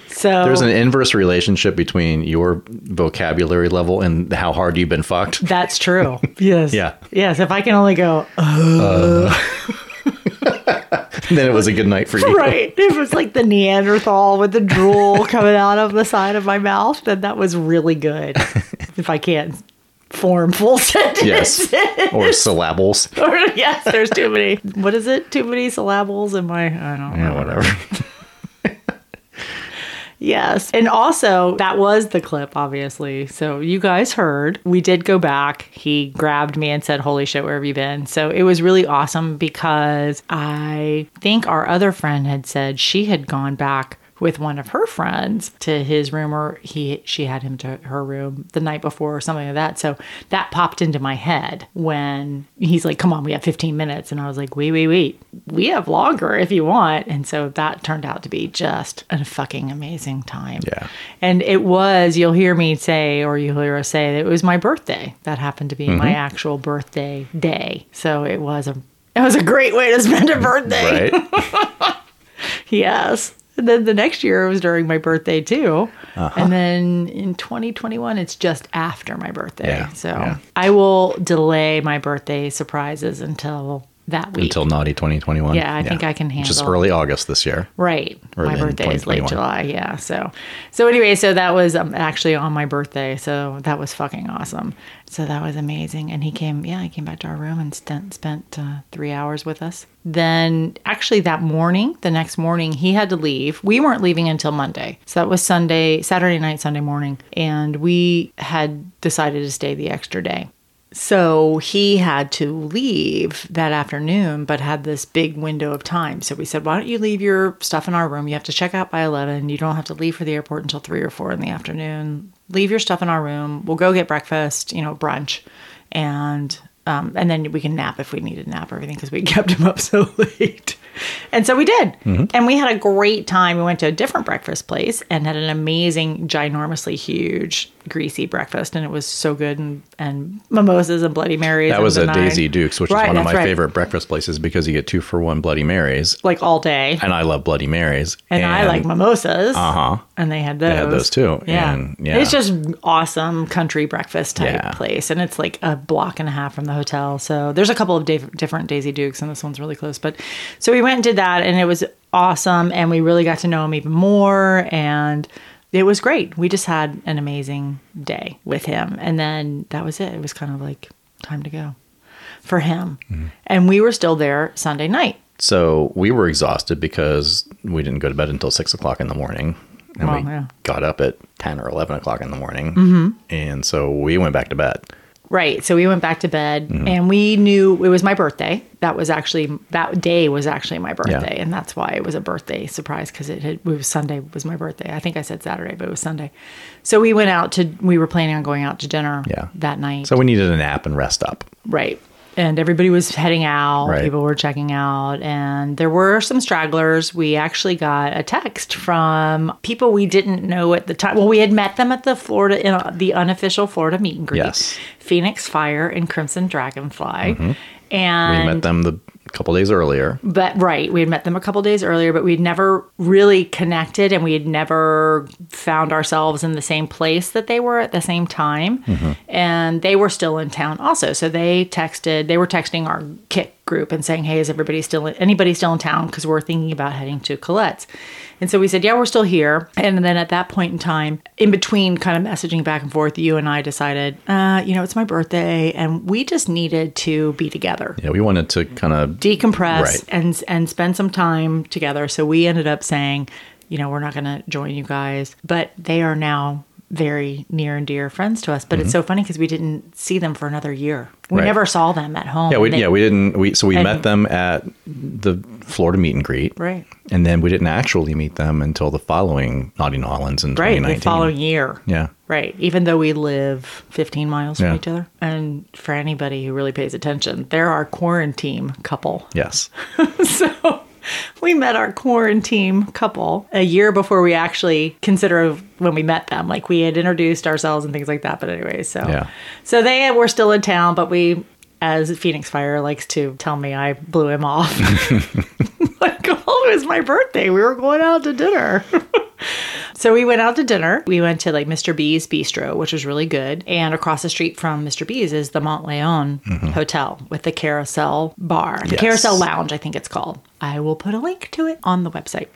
So There's an inverse relationship between your vocabulary level and how hard you've been fucked. that's true. Yes. Yeah. Yes. If I can only go, then it was a good night for you. right. It was like the Neanderthal with the drool coming out of the side of my mouth. Then that was really good. if I can't form full sentences. Yes. Or syllables. Or, yes, there's too many. What is it? Too many syllables in my. I don't know. Yeah, whatever. Yes. And also, that was the clip, obviously. So you guys heard. We did go back. He grabbed me and said, Holy shit, where have you been? So it was really awesome because I think our other friend had said she had gone back with one of her friends to his room or he she had him to her room the night before or something like that. So that popped into my head when he's like, Come on, we have 15 minutes. And I was like, Wait, wait, wait. We have longer if you want. And so that turned out to be just a fucking amazing time. Yeah. And it was, you'll hear me say, or you'll hear us say, that it was my birthday. That happened to be my mm-hmm. actual birthday day. So it was a it was a great way to spend a birthday. Right? Yes. And then the next year it was during my birthday too. Uh-huh. And then in 2021 it's just after my birthday. Yeah, So yeah. I will delay my birthday surprises until that week. Until Naughty 2021. Yeah, I think I can Which is handle- early August this year. Right. Early my birthday is late July. Yeah. So, so anyway, so that was um, actually on my birthday. So that was fucking awesome. So that was amazing. And he came, yeah, he came back to our room and spent, spent uh, three hours with us. Then actually that morning, the next morning, he had to leave. We weren't leaving until Monday. So that was Sunday, Saturday night, Sunday morning. And we had decided to stay the extra day. So he had to leave that afternoon, but had this big window of time. So we said, Why don't you leave your stuff in our room? You have to check out by 11. You don't have to leave for the airport until 3 or 4 in the afternoon. Leave your stuff in our room. We'll go get breakfast, you know, brunch, and Um, and then we can nap if we need to nap or everything because we kept him up so late. And so we did. And we had a great time. We went to a different breakfast place and had an amazing, ginormously huge, greasy breakfast. And it was so good. And, and mimosas and Bloody Marys. That was a. Daisy Dukes, which Right, is one of my right. favorite breakfast places because you get two for one Bloody Marys. Like all day. And I love Bloody Marys. And, I like mimosas. Uh huh. And they had those. They had those too, Yeah. and, yeah. It's just awesome country breakfast type Yeah. place. And it's like a block and a half from the hotel. So there's a couple of diff- different Daisy Dukes, and this one's really close. But so we went and did that, and it was awesome. And we really got to know him even more. And it was great. We just had an amazing day with him. And then that was it. It was kind of like time to go for him. Mm-hmm. And we were still there Sunday night. So we were exhausted because we didn't go to bed until six o'clock in the morning. And Well, we yeah. got up at 10 or 11 o'clock in the morning. Mm-hmm. And so we went back to bed. Right. So we went back to bed Mm-hmm. and we knew it was my birthday. That was actually that day was actually my birthday Yeah. and that's why it was a birthday surprise cuz it had it was Sunday was my birthday. I think I said Saturday, but it was Sunday. So we went out to we were planning on going out to dinner Yeah. that night. So we needed a nap and rest up. Right. And everybody was heading out. Right. People were checking out. And there were some stragglers. We actually got a text from people we didn't know at the time. Well, we had met them at the Florida, in uh, the unofficial Florida meet and greet. Yes. Phoenix Fire and Crimson Dragonfly. We And we met them the couple days earlier. but right, we had met them a couple days earlier, but we'd never really connected and we had never found ourselves in the same place that they were at the same time. Mm-hmm. And they were still in town also. So they texted, they were texting our kick group and saying, Hey, is everybody still, anybody still in town? Because we're thinking about heading to Colette's. And so we said, Yeah, we're still here. And then at that point in time, in between kind of messaging back and forth, you and I decided, uh, you know, it's my birthday and we just needed to be together Yeah, we wanted to kind of decompress Right. and and spend some time together. So we ended up saying, you know, we're not going to join you guys, but they are now very near and dear friends to us. But it's so funny because we didn't see them for another year. We Mm-hmm. Right. never saw them at home. Yeah, we, They- yeah, we didn't. We so we And- met them at the Florida meet and greet, Right. And then we didn't actually meet them until the following Naughty N'awlins in right the following year. Yeah, Right. Even though we live 15 miles from Yeah. each other. And for anybody who really pays attention, they're our quarantine couple. yes, so we met our quarantine couple a year before we actually consider when we met them. Like we had introduced ourselves and things like that but anyway so. Yeah. so they were still in town but we as phoenix fire likes to tell me i blew him off. Like oh it was my birthday. We were going out to dinner So we went out to dinner. We went to like Mr. B's Bistro, which was really good. And across the street from Mr. B's is the Monteleone Hotel with the Carousel Bar, the Mm-hmm. Yes. Carousel Lounge, I think it's called. I will put a link to it on the website.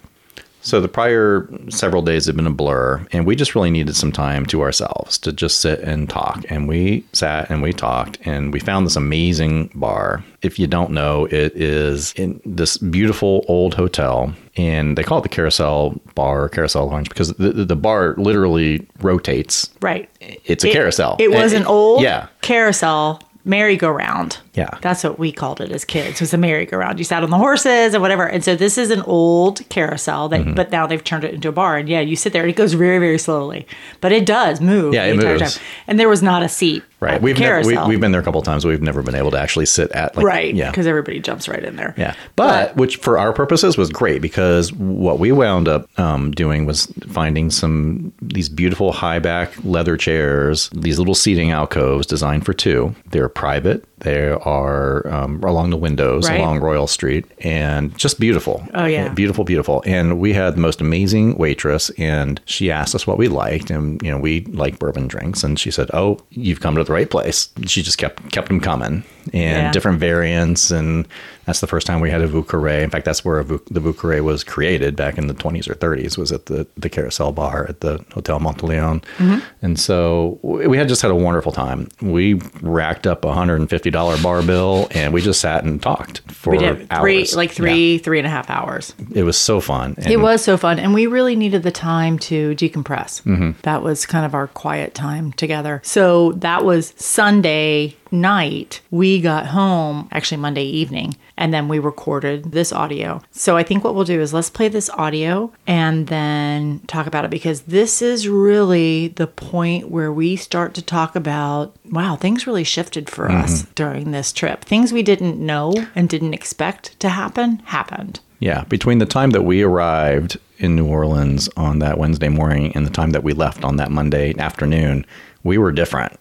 So the prior several days had been a blur, and we just really needed some time to ourselves to just sit and talk. And we sat and we talked, and we found this amazing bar. If you don't know, it is in this beautiful old hotel, and they call it the Carousel Bar, or Carousel Lounge, because the, the the bar literally rotates. Right. It's a It- carousel. It was And- an old yeah. carousel merry-go-round. Yeah. That's what we called it as kids. It was a merry-go-round. You sat on the horses and whatever. And so this is an old carousel that Mm-hmm. but now they've turned it into a bar. And yeah, you sit there and it goes very, very slowly. But it does move. Yeah, it moves. time. And there was not a seat. Right. We've never, we, we've been there a couple of times. but We've never been able to actually sit at like right. Yeah. Because everybody jumps right in there. Yeah, but, which for our purposes was great because what we wound up um, doing was finding some these beautiful high back leather chairs, these little seating alcoves designed for two. They're private. They are um, along the windows Right. along Royal Street, and just beautiful. Oh, yeah. beautiful, beautiful. And we had the most amazing waitress, and she asked us what we liked, and you know we like bourbon drinks, and she said, "Oh, you've come to the right place." She just kept kept them coming, and Yeah. different variants, and that's the first time we had a Vieux Carré. In fact, that's where Vu- the Vieux Carré was created back in the 20s or 30s. Was at the the Carousel Bar at the Hotel Monteleone, Mm-hmm. and so we had just had a wonderful time. We racked up a hundred and fifty dollar bar bill, and we just sat and talked for We did three, hours. like three, three and a half hours. It was so fun. It was so fun. And we really needed the time to decompress. Mm-hmm. That was kind of our quiet time together. So that was Sunday night, we got home, actually Monday evening, and then we recorded this audio. So I think what we'll do is let's play this audio and then talk about it because this is really the point where we start to talk about wow, things really shifted for mm-hmm. us during this trip. Things we didn't know and didn't expect to happen happened. Yeah, between the time that we arrived in New Orleans on that Wednesday morning and the time that we left on that Monday afternoon, we were different.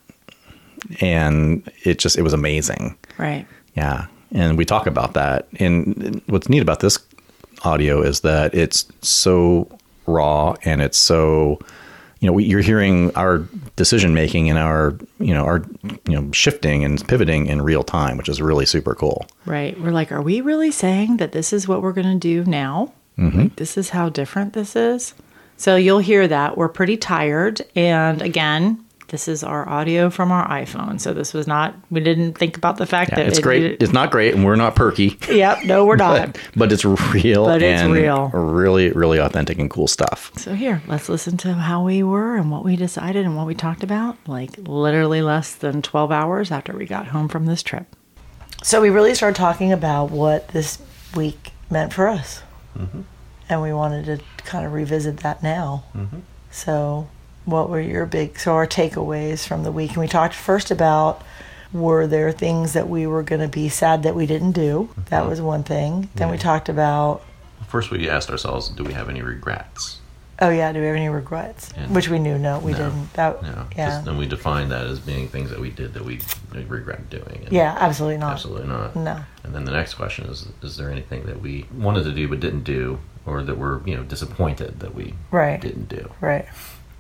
And it just it was amazing. Right. Yeah. And we talk about that. And what's neat about this audio is that it's so raw and it's so you know, we, you're hearing our decision making and our, you know, our, you know, shifting and pivoting in real time, which is really super cool. Right. We're like, are we really saying that this is what we're going to do now? Mm-hmm. Like, this is how different this is? So you'll hear that. We're pretty tired. And again, this is our audio from our iPhone. So this was not, we didn't think about the fact Yeah, that it's it great. needed- It's not great, and we're not perky. Yep. No, we're not. but, but it's real But it's and real. really really authentic and cool stuff So here, let's listen to how we were and what we decided and what we talked about, like literally less than 12 hours after we got home from this trip. So we really started talking about what this week meant for us. Mm-hmm. And we wanted to kind of revisit that now. Mm-hmm. So, what were your big, so our takeaways from the week? And we talked first about were there things that we were going to be sad that we didn't do? That mm-hmm. was one thing. Then we talked about First, we asked ourselves, do we have any regrets? Oh yeah, do we have any regrets? Yeah. Which we knew, no, we No. didn't. That No. yeah, and we defined that as being things that we did that we regret doing. And yeah, absolutely not. Absolutely not. No. And then the next question is: Is there anything that we wanted to do but didn't do, or that we're you know disappointed that we Right. didn't do? Right,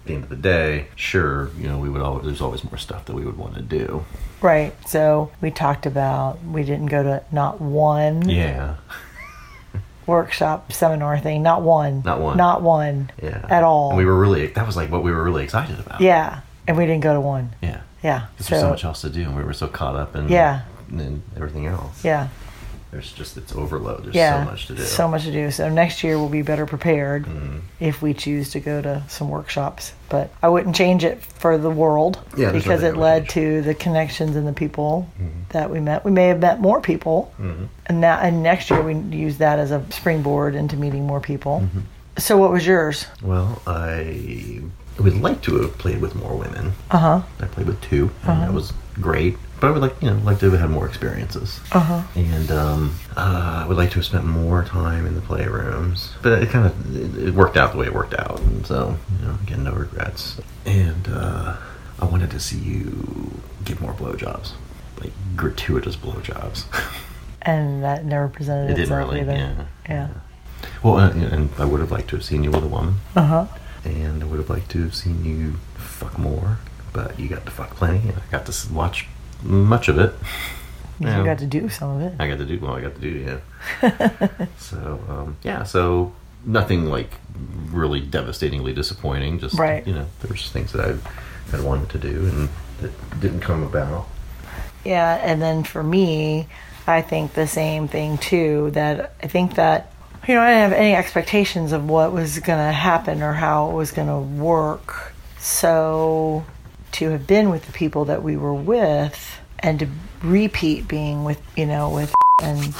the end of the day, sure, you know we would always there's always more stuff that we would want to do. right. So we talked about we didn't go to not one Yeah. workshop seminar thing, not one, Not one. not one, Yeah. at all. And we were really that was like what we were really excited about. yeah, and we didn't go to one. Yeah. Yeah, Because so, there's so much else to do, and we were so caught up in Yeah. and everything else. yeah, There's just it's overload. There's yeah, so much to do. so much to do. So next year we'll be better prepared Mm-hmm. if we choose to go to some workshops. But I wouldn't change it for the world Yeah, because it led change. to the connections and the people Mm-hmm. that we met. We may have met more people, and now and next year we use that as a springboard into meeting more people. Mm-hmm. So what was yours? Well, I would like to have played with more women. Uh huh. I played with two, and that was great. But I would like, you know, like to have had more experiences. Uh huh. And um, uh, I would like to have spent more time in the playrooms. But it kind of it, it worked out the way it worked out, and so you know, again, no regrets. And uh, I wanted to see you give more blowjobs, like gratuitous blowjobs. And that never presented It itself really, either. yeah. Yeah. well, uh, and I would have liked to have seen you with a woman. Uh huh. and I would have liked to have seen you fuck more, but you got to fuck plenty, and I got to watch much of it. You Yeah. got to do some of it. I got to do well. I got to do yeah. so um, yeah, so nothing like really devastatingly disappointing. Just Right. you know, there's things that I had wanted to do and that didn't come about. Yeah, and then for me, I think the same thing too. That I think that you know I didn't have any expectations of what was going to happen or how it was going to work. So to have been with the people that we were with and to repeat being with you know with and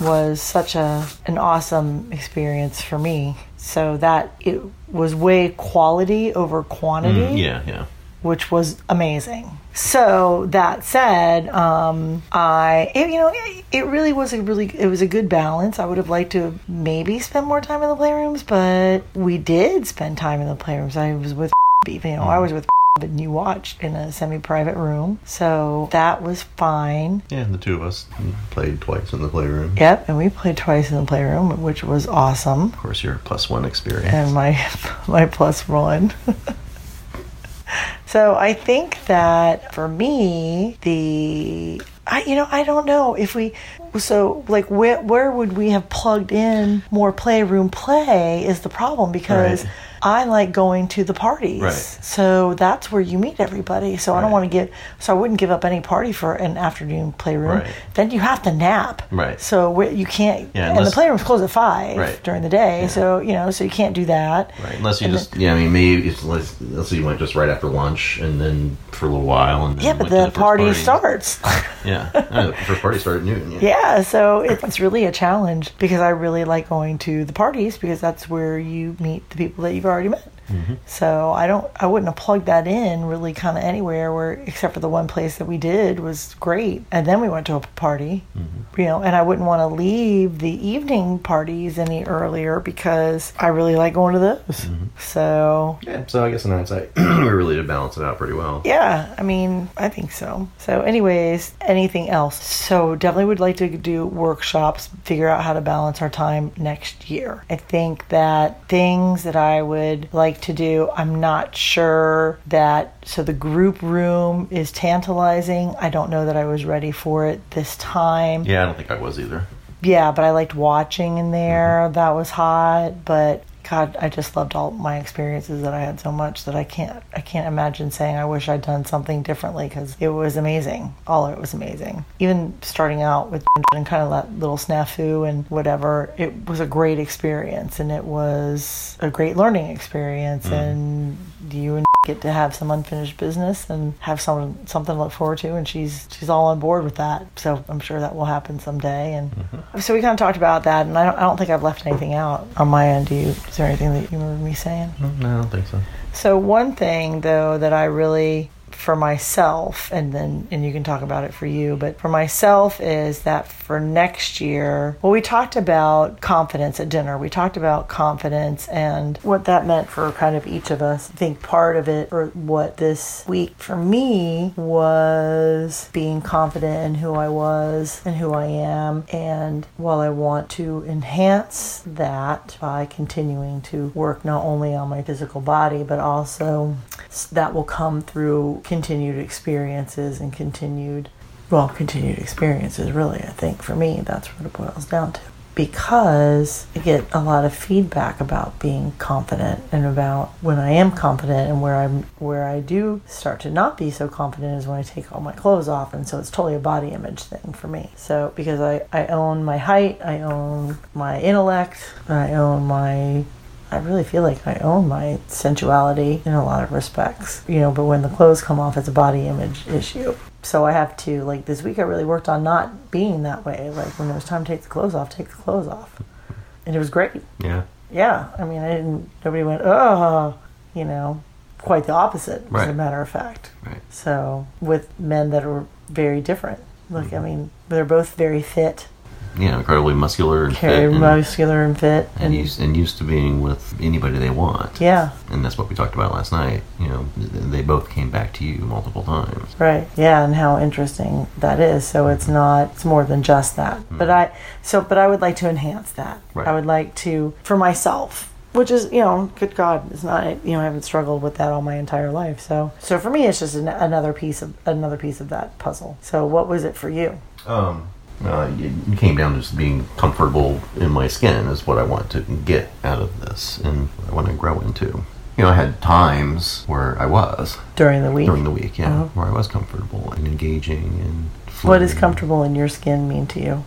was such a an awesome experience for me. So that it was way quality over quantity Yeah, yeah. which was amazing. So that said, um, I it, you know it, it really was a really it was a good balance. I would have liked to maybe spend more time in the playrooms, but we did spend time in the playrooms. I was with you know I was with and you watched in a semi-private room, so that was fine. Yeah, the two of us played twice in the playroom. Yep, and we played twice in the playroom, which was awesome. Of course, your plus one experience. and my my plus one. so I think that for me, the I you know I don't know if we so like where where would we have plugged in more playroom play is the problem because Right. I like going to the parties. Right. So that's where you meet everybody. So I don't want to get, so I wouldn't give up any party for an afternoon playroom. Right. Then you have to nap. Right. So you can't, Yeah, and the unless- playroom's closed at five Right. during the day. Yeah. So, you know, so you can't do that. Right, unless you And just, yeah, I mean, maybe it's, let's, let's say you went just right after lunch and then for a little while. And then Yeah, but to the first party starts. Yeah, I the first party started at noon. Yeah. Yeah, so it's really a challenge because I really like going to the parties because that's where you meet the people that you've already met. Mm-hmm. So I don't, I wouldn't have plugged that in really kind of anywhere where, except for the one place that we did was great, and then we went to a party, mm-hmm. you know, and I wouldn't want to leave the evening parties any earlier because I really like going to those. Mm-hmm. So Yeah, so I guess in hindsight, we really did balance it out pretty well. yeah, I mean, I think so. So, anyways, anything else? So, definitely would like to do workshops, figure out how to balance our time next year. I think that things that I would like to do, I'm not sure that. So, the group room is tantalizing. I don't know that I was ready for it this time Yeah, I don't think I was either. yeah, but I liked watching in there. Mm-hmm. That was hot, but God, I just loved all my experiences that I had so much that I can't I can't imagine saying I wish I'd done something differently because it was amazing. All of it was amazing. Even starting out with and kind of that little snafu and whatever, it was a great experience and it was a great learning experience mm-hmm. and you and get to have some unfinished business and have some something to look forward to and she's she's all on board with that. So i'm sure that will happen someday and mm-hmm. so we kind of talked about that and I don't, I don't think i've left anything out on my end. Do you is there anything that you remember me saying? No, I don't think so. so one thing though that I really for myself and then and you can talk about it for you but for myself is that for next year well we talked about confidence at dinner. We talked about confidence and what that meant for kind of each of us. I think part of it or what this week for me was being confident in who I was and who I am. And while I want to enhance that by continuing to work not only on my physical body but also that will come through continued experiences and continued well continued experiences really I think for me that's what it boils down to because I get a lot of feedback about being confident and about when I am confident and where I'm where I do start to not be so confident is when I take all my clothes off and so it's totally a body image thing for me. So because I, I own my height, I own my intellect, I own my I really feel like I own my sensuality in a lot of respects, you know, but when the clothes come off, it's a body image issue. So I have to, like, this week I really worked on not being that way. Like, when it was time to take the clothes off, take the clothes off. And it was great. Yeah. Yeah. I mean, I didn't, nobody went, oh, you know, quite the opposite, right. as a matter of fact. Right. So with men that are very different. Like, mm-hmm. I mean, they're both very fit, Yeah, incredibly muscular and fit. very and, muscular and fit. and used, and used to being with anybody they want. yeah. And that's what we talked about last night. You know, they both came back to you multiple times. Right. Yeah, and how interesting that is. So it's not it's more than just that. But I so but I would like to enhance that. Right. I would like to for myself, which is, you know, good god, it's not you know, I haven't struggled with that all my entire life. So so for me it's just an, another piece of another piece of that puzzle. So what was it for you? Um, uh, it came down to just being comfortable in my skin is what I want to get out of this and what I want to grow into. You know, I had times where I was During the week. during the week, yeah, Uh-huh. where I was comfortable and engaging and. what does comfortable in your skin mean to you?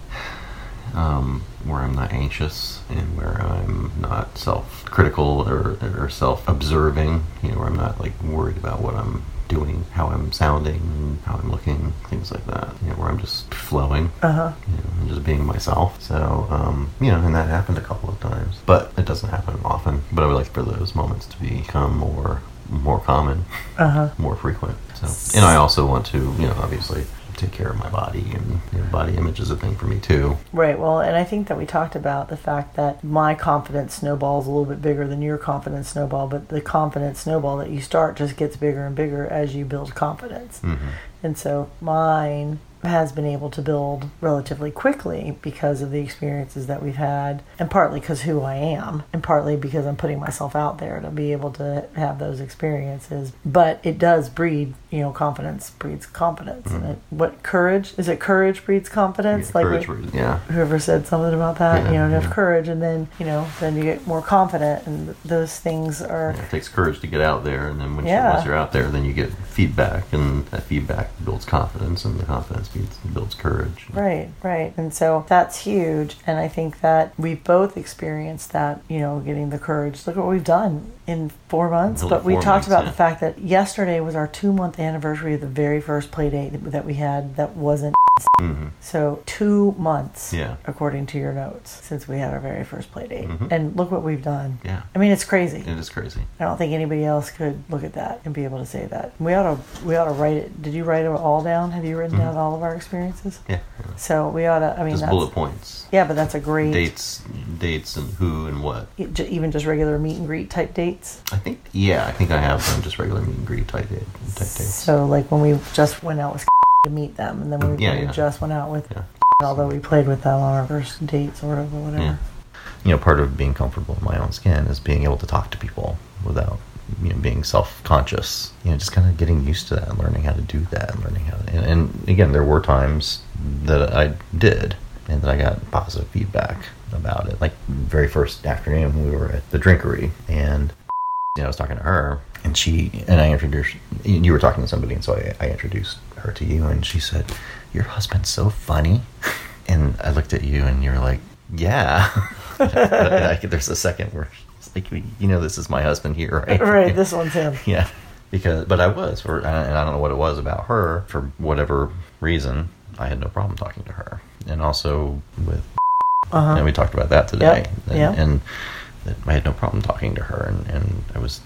Um, where I'm not anxious and where I'm not self-critical or, or self-observing. You know, where I'm not like worried about what I'm doing, how I'm sounding, how I'm looking, things like that. You know, where I'm just flowing. Uh-huh. you know, and just being myself. So, um, you know, and that happened a couple of times, but it doesn't happen often. But I would like for those moments to become more, more common, Uh-huh. more frequent. So, and I also want to, you know, obviously take care of my body, and you know, body image is a thing for me too. Right. Well, and I think that we talked about the fact that my confidence snowball is a little bit bigger than your confidence snowball, but the confidence snowball that you start just gets bigger and bigger as you build confidence. Mm-hmm. And so mine has been able to build relatively quickly because of the experiences that we've had, and partly because who I am, and partly because I'm putting myself out there to be able to have those experiences. But it does breed, you know, confidence breeds confidence. And it, what courage is it? Courage breeds confidence. Mm-hmm. Courage, what- yeah. whoever said something about that, Yeah, you know, you have courage, and then you know, then you get more confident, and those things are. It takes courage to get out there, and then Yeah. you, once you're out there, then you get feedback, and that feedback builds confidence, and the confidence builds, builds courage. Right, right. And so that's huge. And I think that we've both experienced that, you know, getting the courage. Look what we've done in four months. But we talked months, about yeah. the fact that yesterday was our two month anniversary of the very first play date that we had that wasn't. Hmm So two months, Yeah. according to your notes, since we had our very first play date. Mhm. And look what we've done. Yeah, I mean, it's crazy. it is crazy. I don't think anybody else could look at that and be able to say that. We ought to we ought to write it. Did you write it all down? Have you written down all of our experiences? Yeah, yeah. So we ought to. I mean, just bullet points, yeah, but that's a great dates, dates, and who and what. j- even just regular meet and greet type dates. I think, yeah, I think I have done just regular meet and greet type, type dates. So like when we just went out with to meet them, and then we, Yeah, yeah. just went out with, Yeah. although we played with them on our first date, sort of or whatever. Yeah. you know, part of being comfortable in my own skin is being able to talk to people without, you know, being self-conscious. You know, just kind of getting used to that and learning how to do that and learning how to. And, and again, there were times that I did and that I got positive feedback about it. Like very first afternoon, we were at the drinkery and you know, I was talking to her, and she and I introduced. You were talking to somebody, and so I, I introduced her to you, and she said, "Your husband's so funny." And I looked at you, and you were like, "Yeah." I, there's a second where it's like, you know, this is my husband here, right? Right, this one's him. yeah, because but I was, for, and I don't know what it was about her for whatever reason. I had no problem talking to her, and also with Uh-huh. and we talked about that today. Yep, And, yeah. and that I had no problem talking to her, and, and I was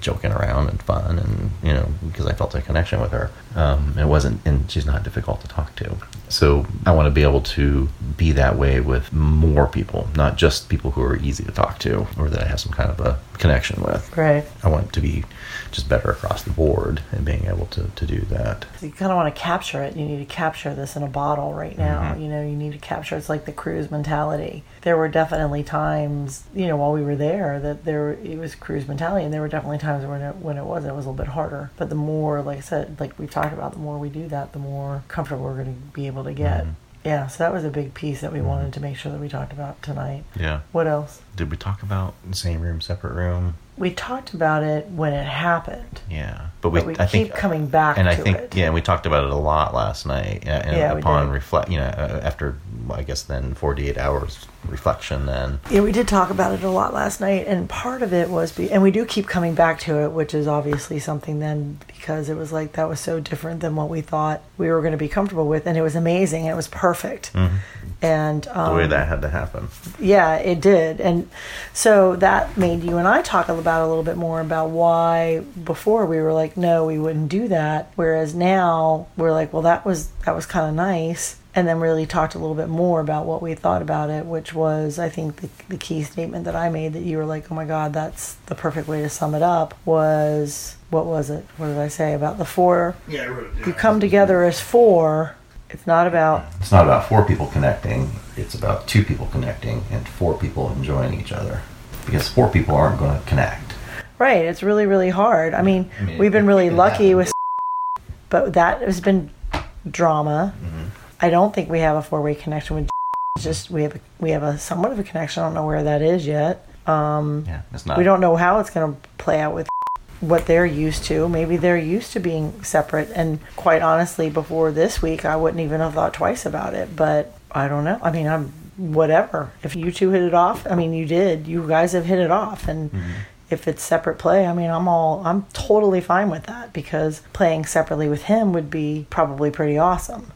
joking around and fun, and you know, because I felt a connection with her. Um, it wasn't, and she's not difficult to talk to. So I want to be able to be that way with more people, not just people who are easy to talk to or that I have some kind of a connection with. Right. I want to be just better across the board and being able to, to do that. You kind of want to capture it. You need to capture this in a bottle right now. Mhm. You know, you need to capture. It's like the cruise mentality. There were definitely times, you know, while we were there, that there it was cruise mentality, and there were definitely times when it when it wasn't. It was a little bit harder. But the more, like I said, like we've talked about, the more we do that, the more comfortable we're going to be able to get. Mhm. Yeah. So that was a big piece that we wanted to make sure that we talked about tonight. Yeah. What else? Did we talk about same room, separate room? We talked about it when it happened, Yeah, but we, but we I keep think, coming back and I think, it. yeah, we talked about it a lot last night. And Yeah, upon reflect, you know, uh, after I guess then forty eight hours reflection, then. Yeah, we did talk about it a lot last night, and part of it was, be, and we do keep coming back to it, which is obviously something then because it was like that was so different than what we thought we were going to be comfortable with, and it was amazing, and it was perfect, and Mm-hmm. the way um, that had to happen. yeah, it did, and so that made you and I talk about a little bit more about why before we were like, no, we wouldn't do that, whereas now we're like, well, that was that was kind of nice, and then really talked a little bit more about what we thought about it, which was I think the, the key statement that I made that you were like, oh my god, that's the perfect way to sum it up was what was it? What did I say about the four? Yeah, I wrote it You come together as four. It's not about It's not about four people connecting. It's about two people connecting and four people enjoying each other. Because four people aren't going to connect. Right. It's really, really hard. I mean, I mean, we've been really lucky happens. with, but that has been drama. Mm-hmm. I don't think we have a four way connection with. It's just we have a, we have a somewhat of a connection. I don't know where that is yet. Um, Yeah, it's not. we don't know how it's going to play out with what they're used to. Maybe they're used to being separate. And quite honestly, before this week, I wouldn't even have thought twice about it. But I don't know. I mean, I'm whatever. If you two hit it off, I mean, you did. You guys have hit it off, and. If it's separate play, I mean, I'm all, I'm totally fine with that because playing separately with him would be probably pretty awesome.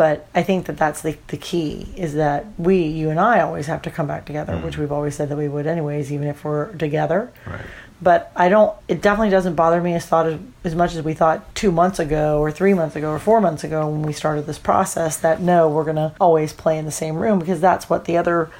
But I think that that's the, the key is that we, you and I, always have to come back together, which mm. we've always said that we would anyways, even if we're together. Right. But I don't. It definitely doesn't bother me as thought as, as much as we thought two months ago, or three months ago, or four months ago when we started this process. That no, we're gonna always play in the same room because that's what the other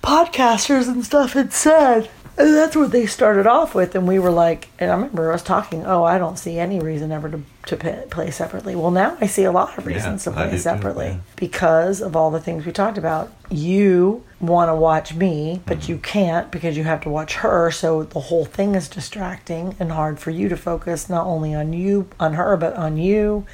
podcasters and stuff had said. And that's what they started off with, and we were like, and I remember us talking. Oh, I don't see any reason ever to to pa- play separately. Well, now I see a lot of reasons Yeah, to play do too, separately yeah. because of all the things we talked about. You want to watch me, but Mm-hmm. you can't because you have to watch her. So the whole thing is distracting and hard for you to focus not only on you, on her, but on you,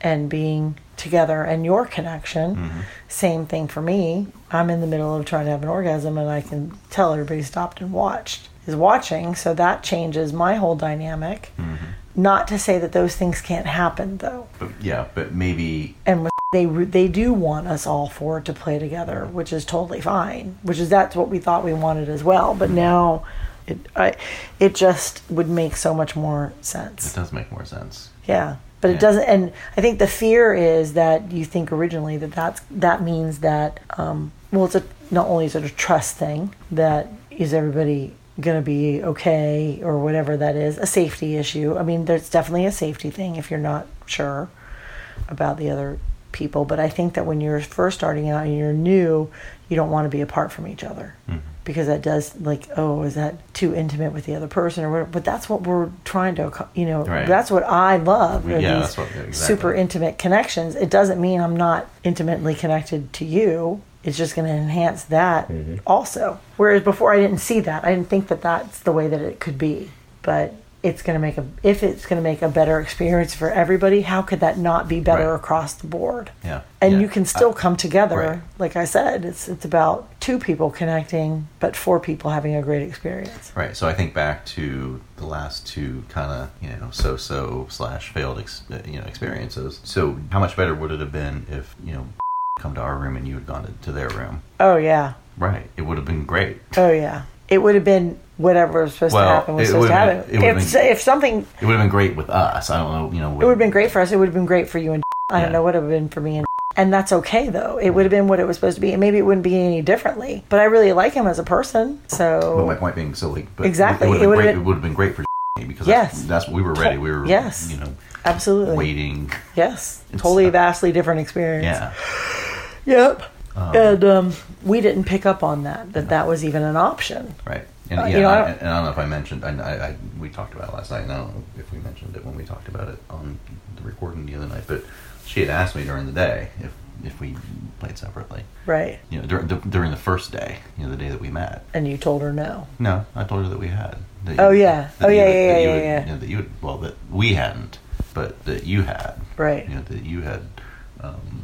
and being together and your connection. Mm-hmm. Same thing for me. I'm in the middle of trying to have an orgasm and I can tell everybody stopped and watched is watching, so that changes my whole dynamic. Mm-hmm. Not to say that those things can't happen though. But yeah, but maybe And with- they they do want us all four to play together, which is totally fine. Which is that's what we thought we wanted as well. But now it I, it just would make so much more sense. it does make more sense. Yeah. But it doesn't, and I think the fear is that you think originally that that's that means that um, well, it's a not only is it a trust thing that is everybody going to be okay or whatever that is a safety issue. I mean, there's definitely a safety thing if you're not sure about the other people. But I think that when you're first starting out and you're new, you don't want to be apart from each other mm-hmm. because that does like oh is that too intimate with the other person or whatever. But that's what we're trying to you know Right. that's what I love. Yeah, these what- exactly. super intimate connections. It doesn't mean I'm not intimately connected to you. It's just going to enhance that mm-hmm. also. Whereas before I didn't see that. I didn't think that that's the way that it could be. But it's going to make a if it's going to make a better experience for everybody, how could that not be better Right. across the board? Yeah. And Yeah. you can still I- come together. Right. Like I said, it's it's about two people connecting, but four people having a great experience. Right. So I think back to the last two kind of you know so-so slash failed ex- you know experiences. So how much better would it have been if you know come to our room and you had gone to, to their room? Oh yeah. Right. It would have been great. Oh yeah. It would have been whatever was supposed Well, to happen was supposed to happen. been- if, been- if something It would have been great with us. I don't know. You know. It would have been great for us. It would have been great for you and I don't know what it would have been for me and and that's okay though. It would have been what it was supposed to be, and maybe it wouldn't be any differently. But I really like him as a person, so. But my point being, so like, but Exactly. It would have been, great- been- it would have been great for me because Yes. that's, that's what we were ready. We were Yes. you know absolutely, waiting. yes, It's, totally vastly different experience. Yeah. Yep. and um, we didn't pick up on that that that was even an option. Right. And, Uh, yeah, you know, I I, don't- and I don't know if I mentioned, I, I, I, we talked about it last night, and I don't know if we mentioned it when we talked about it on the recording the other night, but she had asked me during the day if, if we played separately. Right. You know, during the, during the first day, you know, the day that we met. And you told her no. No, I told her that we had. That Oh, yeah. that Oh, yeah, had- yeah, you yeah, yeah. you know, that you had, well, that we hadn't, but that you had. Right. You know, that you had, um,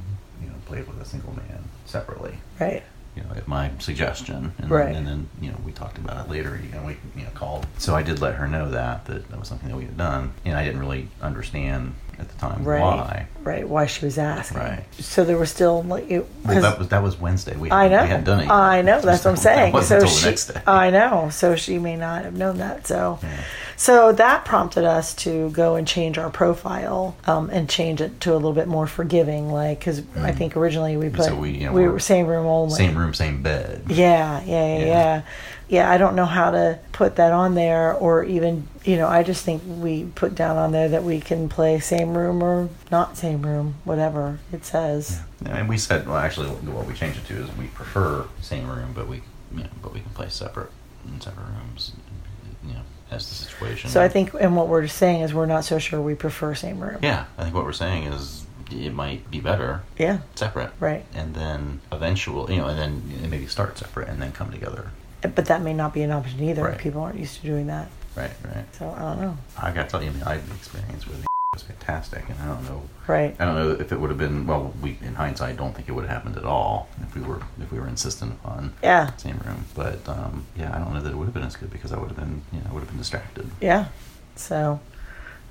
played with a single man separately Right. you know, at my suggestion, and, Right. then, and then you know we talked about it later. You know, we you know called. So I did let her know that that that was something that we had done, and I didn't really understand at the time Right. why. Right. Why she was asking. Right. So there was still like it. Well, that was that was Wednesday. We I know. we hadn't done it. yet. I know. That's what I'm saying. So she, the next day. I know. So she may not have known that. So, Yeah. so that prompted us to go and change our profile um, and change it to a little bit more forgiving. Like, because I think originally we put Mm. So we, you know, we we're- were same room only. Same room, same bed. Yeah, yeah, yeah, Yeah. yeah. Yeah, I don't know how to put that on there or even, you know, I just think we put down on there that we can play same room or not same room, whatever it says. And we said, well, actually, what we changed it to is we prefer same room, but we, you know, but we can play separate in separate rooms. You know, as the situation. So I think, and what we're saying is we're not so sure we prefer same room. Yeah, I think what we're saying is it might be better Yeah, separate. Right. And then eventually, you know, and then maybe start separate and then come together. But that may not be an option either. Right. People aren't used to doing that. Right, right. So I don't know. I got to tell you, I mean, I experience with it was fantastic, and I don't know, Right. I don't know if it would have been. Well, we in hindsight don't think it would have happened at all if we were if we were insistent upon Yeah. same room. But um, yeah, I don't know that it would have been as good because I would have been, you know, I would have been distracted. Yeah. So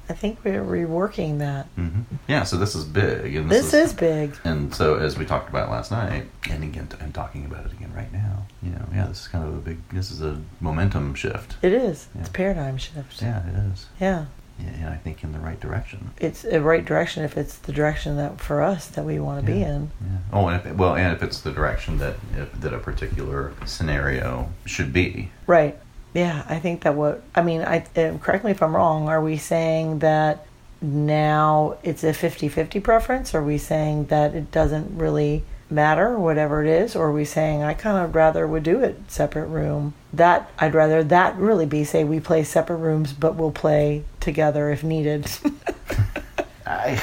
I think we're reworking that. hmm Yeah, so this is big, and This is big. And so, as we talked about last night, and again, and talking about it again right now, you know, yeah, this is kind of a big, this is a momentum shift. It is. It's Yeah. paradigm shift. Yeah, it is. Yeah. Yeah, and I think in the right direction. It's a right direction if it's the direction that for us that we want to be in. Yeah. Oh, and if, well, and if it's the direction that if, that a particular scenario should be. Right. Yeah, I think that what I mean, I correct me if I'm wrong. Are we saying that now it's a 50-50 preference? Are we saying that it doesn't really matter, whatever it is, or are we saying I kind of rather would do it separate room? That I'd rather that really be say we play separate rooms, but we'll play together if needed. I,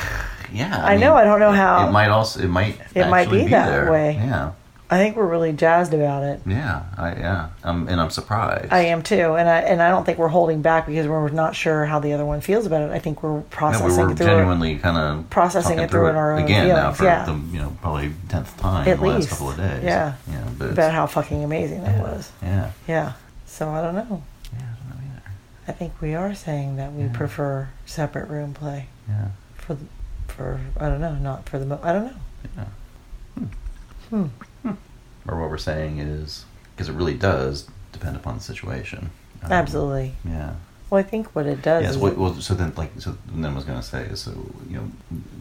yeah. I know, I don't know how- It might also. It might. It might be that there. way. Yeah. I think we're really jazzed about it. Yeah. I yeah. Um, and I'm surprised. I am too, and I and I don't think we're holding back because we're not sure how the other one feels about it. I think we're Yeah, processing we were it through. genuinely kind of processing it through in our own again now feelings, for yeah. the you know probably tenth time At in the last couple of days. Yeah. Yeah. But about how fucking amazing that was. Yeah. Yeah. So I don't know. Yeah. I don't know either. I think we are saying that we Yeah. prefer separate room play Yeah. for the, for I don't know, not for the mo- I don't know. Yeah. Hmm. What we're saying is because it really does depend upon the situation. Um, Absolutely. Yeah. Well, I think what it does Yes. is well, well, so then, like, so then I was going to say is, so you know,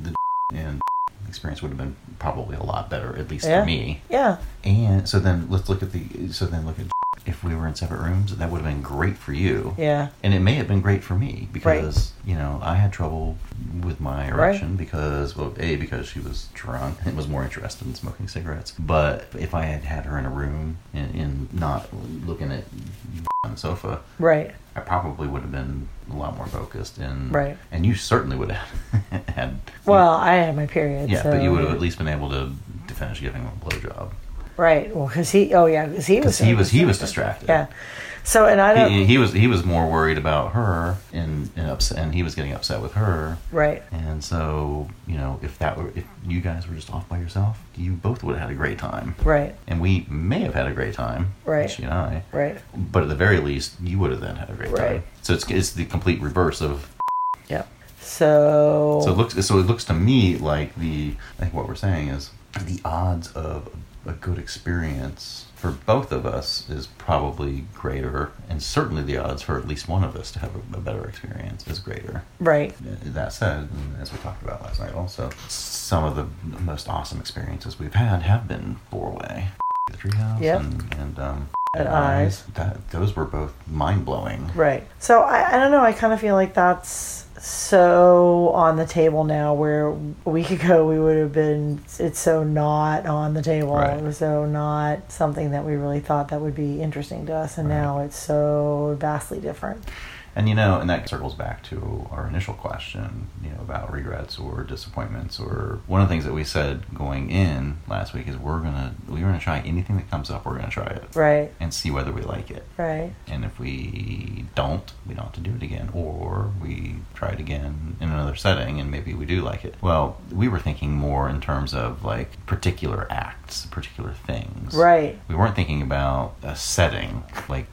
the and experience would have been probably a lot better, at least Yeah. for me. yeah, And so then let's look at the. So then look at if we were in separate rooms, that would have been great for you. yeah, And it may have been great for me because you know I had trouble with my erection because well, a because she was drunk and was more interested in smoking cigarettes. But if I had had her in a room and, and not looking at on the sofa, right, I probably would have been a lot more focused and Right. And you certainly would have had. Well, I had my period. yeah, so, but you would have at least been able to, to finish giving a blowjob Right. Well, because he. Oh yeah, because he was. he was he was distracted. Yeah. So and I don't. He, he was he was more worried about her and and upset, and he was getting upset with her. right. And so, you know, if that were if you guys were just off by yourself, you both would have had a great time. Right. And we may have had a great time, Right. She and I. Right. But at the very least, you would have then had a great Right. time. So it's it's the complete reverse of. Yeah. So. So it looks so it looks to me like the I think what we're saying is the odds of a good experience for both of us is probably greater, and certainly the odds for at least one of us to have a, a better experience is greater. Right. That said, as we talked about last night, also some of the most awesome experiences we've had have been four way. The treehouse Yep. and, and um, At Eyes. That those were both mind blowing. Right. So I, I don't know. I kind of feel like that's so on the table now. Where a week ago we would have been, it's so not on the table. Right. It was so not something that we really thought that would be interesting to us, and now it's so vastly different. And you know, and that circles back to our initial question, you know, about regrets or disappointments. Or one of the things that we said going in last week is we're gonna we're gonna try anything that comes up. We're gonna try it Right. and see whether we like it. Right. And if we don't, we don't have to do it again. Or we try it again in another setting and maybe we do like it. Well, we were thinking more in terms of like particular acts, particular things. Right. We weren't thinking about a setting like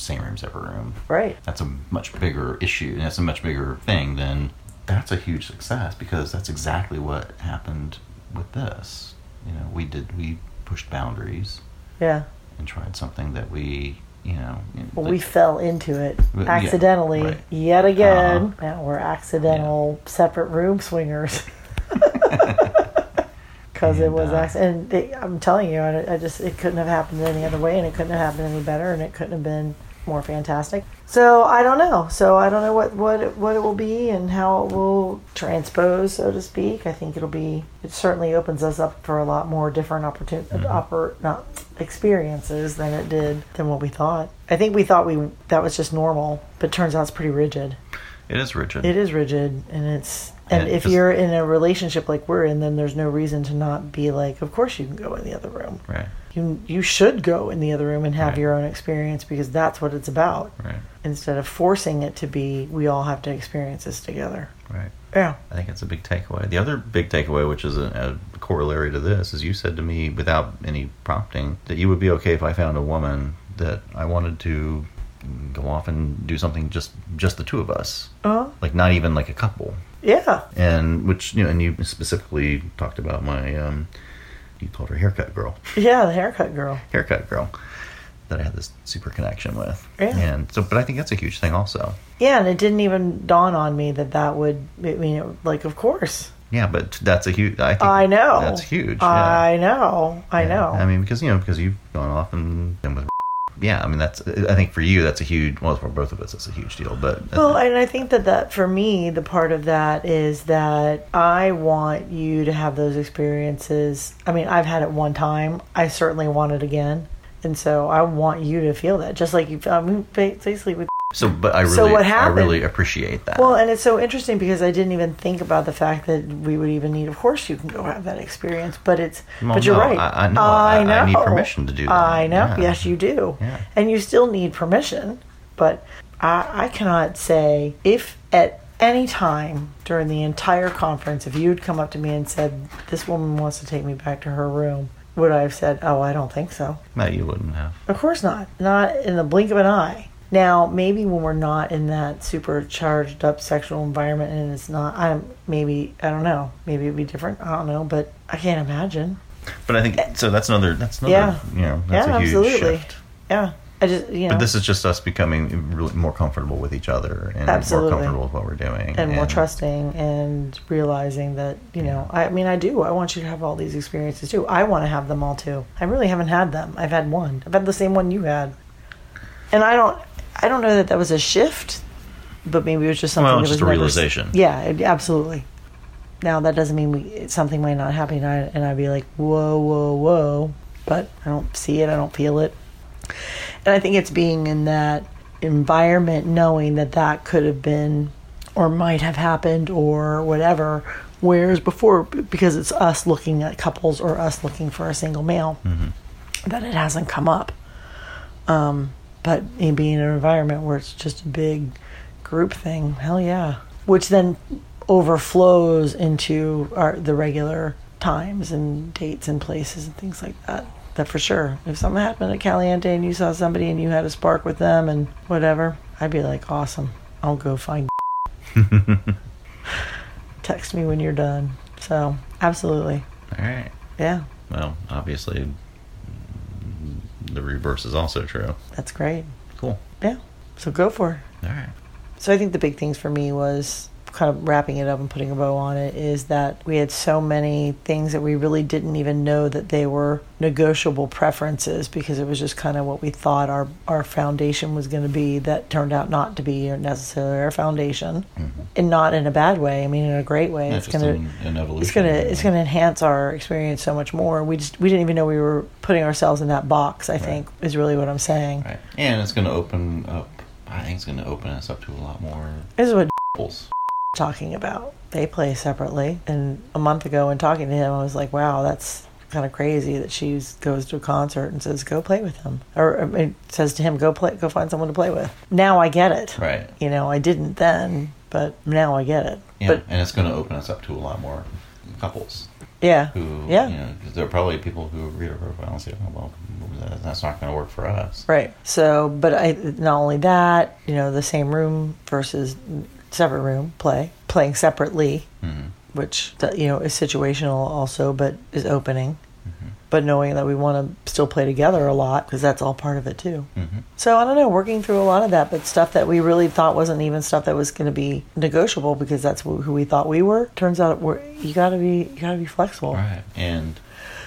same room's every room. Right. That's a much bigger issue and that's a much bigger thing than that's a huge success because that's exactly what happened with this. You know, we did we pushed boundaries Yeah. and tried something that we, you know, Well, that- we fell into it Yeah, accidentally right. yet again. Uh-huh. Now we're accidental separate room swingers. Because it was uh. And I'm telling you, I, I just it couldn't have happened any other way, and it couldn't have happened any better, and it couldn't have been more fantastic. So I don't know. So I don't know what what it, what it will be and how it will transpose, so to speak. I think it'll be. It certainly opens us up for a lot more different opportunity, Mm-hmm. oppor- not experiences than it did than what we thought. I think we thought we that was just normal, but turns out it's pretty rigid. it is rigid. It is rigid, and it's and And if just- you're in a relationship like we're in, then there's no reason to not be like, of course you can go in the other room. Right, You you should go in the other room and have Right. your own experience because that's what it's about. right, Instead of forcing it to be, we all have to experience this together. right. Yeah. I think it's a big takeaway. The other big takeaway, which is a, a corollary to this, is you said to me without any prompting that you would be okay if I found a woman that I wanted to go off and do something just just the two of us, Uh, like not even like a couple. yeah. And which you know, and you specifically talked about my um, you called her haircut girl. Yeah, the haircut girl. haircut girl that I had this super connection with. Yeah. And so, but I think that's a huge thing also. Yeah, and it didn't even dawn on me that that would. I mean, it, like, of course. Yeah, but that's a huge. I think I know. that's huge. I know. I Yeah. know. I mean, because you know, because you've gone off and been with yeah, I mean that's. I think for you that's a huge. Well, for both of us, it's a huge deal. But Well, and I think that that for me, the part of that is that I want you to have those experiences. I mean, I've had it one time. I certainly want it again, and so I want you to feel that, just like you. Um, I mean, basically with. So, but I really, So what I really appreciate that. Well, and it's so interesting because I didn't even think about the fact that we would even need. Of course, you can go have that experience, but it's. Well, but you're no, right. I- I know. I- I need permission to do that. I know. Yeah. Yes, you do. Yeah. And you still need permission, but I, I cannot say if at any time during the entire conference, if you'd come up to me and said, "This woman wants to take me back to her room," would I have said, "Oh, I don't think so." no, you wouldn't have. Of course not. Not in the blink of an eye. Now, maybe when we're not in that super charged up sexual environment and it's not, I'm maybe, I don't know, maybe it'd be different. I don't know, but I can't imagine. But I think eh, so. That's another. That's another. Yeah. You know, that's yeah, a huge absolutely. shift. Yeah. I just, you know, But this is just us becoming really more comfortable with each other and Absolutely. more comfortable with what we're doing and more trusting and realizing that, you know, I mean, I do. I want you to have all these experiences too. I want to have them all too. I really haven't had them. I've had one. I've had the same one you had. And I don't, I don't know that that was a shift, but maybe it was just something Well, that just was a never- realization. Yeah, it- absolutely. Now that doesn't mean we something might not happen, and, I, and I'd be like, whoa, whoa, whoa, but I don't see it, I don't feel it, and I think it's being in that environment, knowing that that could have been, or might have happened, or whatever. Whereas before, because it's us looking at couples or us looking for a single male, that it hasn't come up. Um, but in being in an environment where it's just a big group thing, hell yeah. Which then overflows into our the regular times and dates and places and things like that. That for sure. If something happened at Caliente and you saw somebody and you had a spark with them and whatever, I'd be like, awesome. I'll go find. Text me when you're done. So absolutely, All right. yeah, Well, obviously, the reverse is also true. that's great. Cool. Yeah, so go for it. All right. So I think the big things for me was kind of wrapping it up and putting a bow on it is that we had so many things that we really didn't even know that they were negotiable preferences because it was just kind of what we thought our our foundation was going to be that turned out not to be necessarily our foundation mm-hmm. and not in a bad way I mean in a great way it's going to an evolution. it's gonna it's gonna enhance our experience so much more. We just we didn't even know we were putting ourselves in that box. I think is really what I'm saying. Right. And it's going to open up. I think it's going to open us up to a lot more This is what. Talking about. They play separately, and a month ago, when talking to him, I was like, "Wow, that's kind of crazy that she goes to a concert and says go play with him, or I mean, says to him go play, go find someone to play with." Now I get it. Right. You know, I didn't then, but now I get it. Yeah. But and it's going to open us up to a lot more couples yeah, who, yeah. you know, because there are probably people who read our profile and say, oh, well, that's not going to work for us. Right. So, but I not only that, you know, the same room versus separate room play, playing separately, Mhm. which you know is situational also, but is opening. But knowing that we want to still play together a lot because that's all part of it too. Mhm. So I don't know, working through a lot of that, but stuff that we really thought wasn't even stuff that was going to be negotiable because that's who we thought we were. Turns out we're, you got to be you got to be flexible. Right. And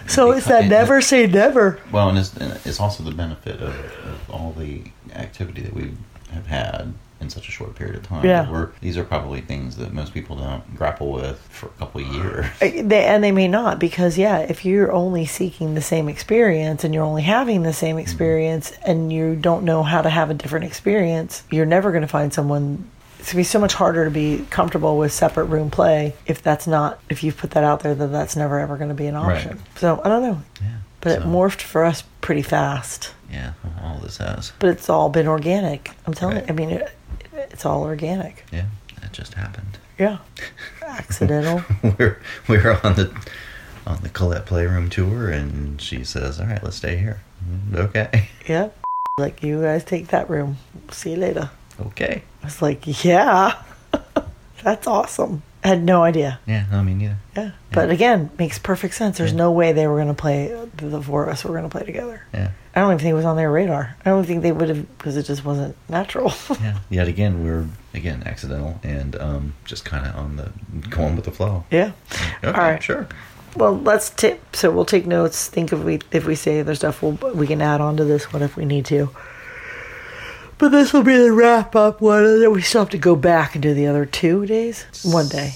So it's that never say never. Well, and it's, and it's also the benefit of, of all the activity that we have had in such a short period of time. Yeah. These are probably things that most people don't grapple with for a couple of years. Uh, They, and they may not because yeah if you're only seeking the same experience and you're only having the same experience and you don't know how to have a different experience you're never going to find someone it's going to be so much harder to be comfortable with separate room play if that's not if you've put that out there that that's never ever going to be an Right. option so i don't know Yeah. but it morphed for us pretty fast Yeah, all this has. but it's all been organic i'm telling Right. you i mean it, it's all organic Yeah, it just happened. yeah accidental we're we're on the on the Colette Playroom tour, and she says, "All right, let's stay here." Okay, yeah like you guys take that room see you later okay. I was like, yeah, that's awesome. I had no idea. Yeah, no, me neither. Yeah. But again, makes perfect sense. There's no way they were going to play, the four of us were going to play together. Yeah, I don't even think it was on their radar. I don't think they would have, because it just wasn't natural. yeah. Yet again, we're again accidental and um, just kind of on the going with the flow. yeah. Okay, All right. sure. Well, let's tip. So we'll take notes. Think if we if we say other stuff, we'll, we can add on to this What if we need to. But this will be the wrap up one, and then we still have to go back and do the other two days. One day.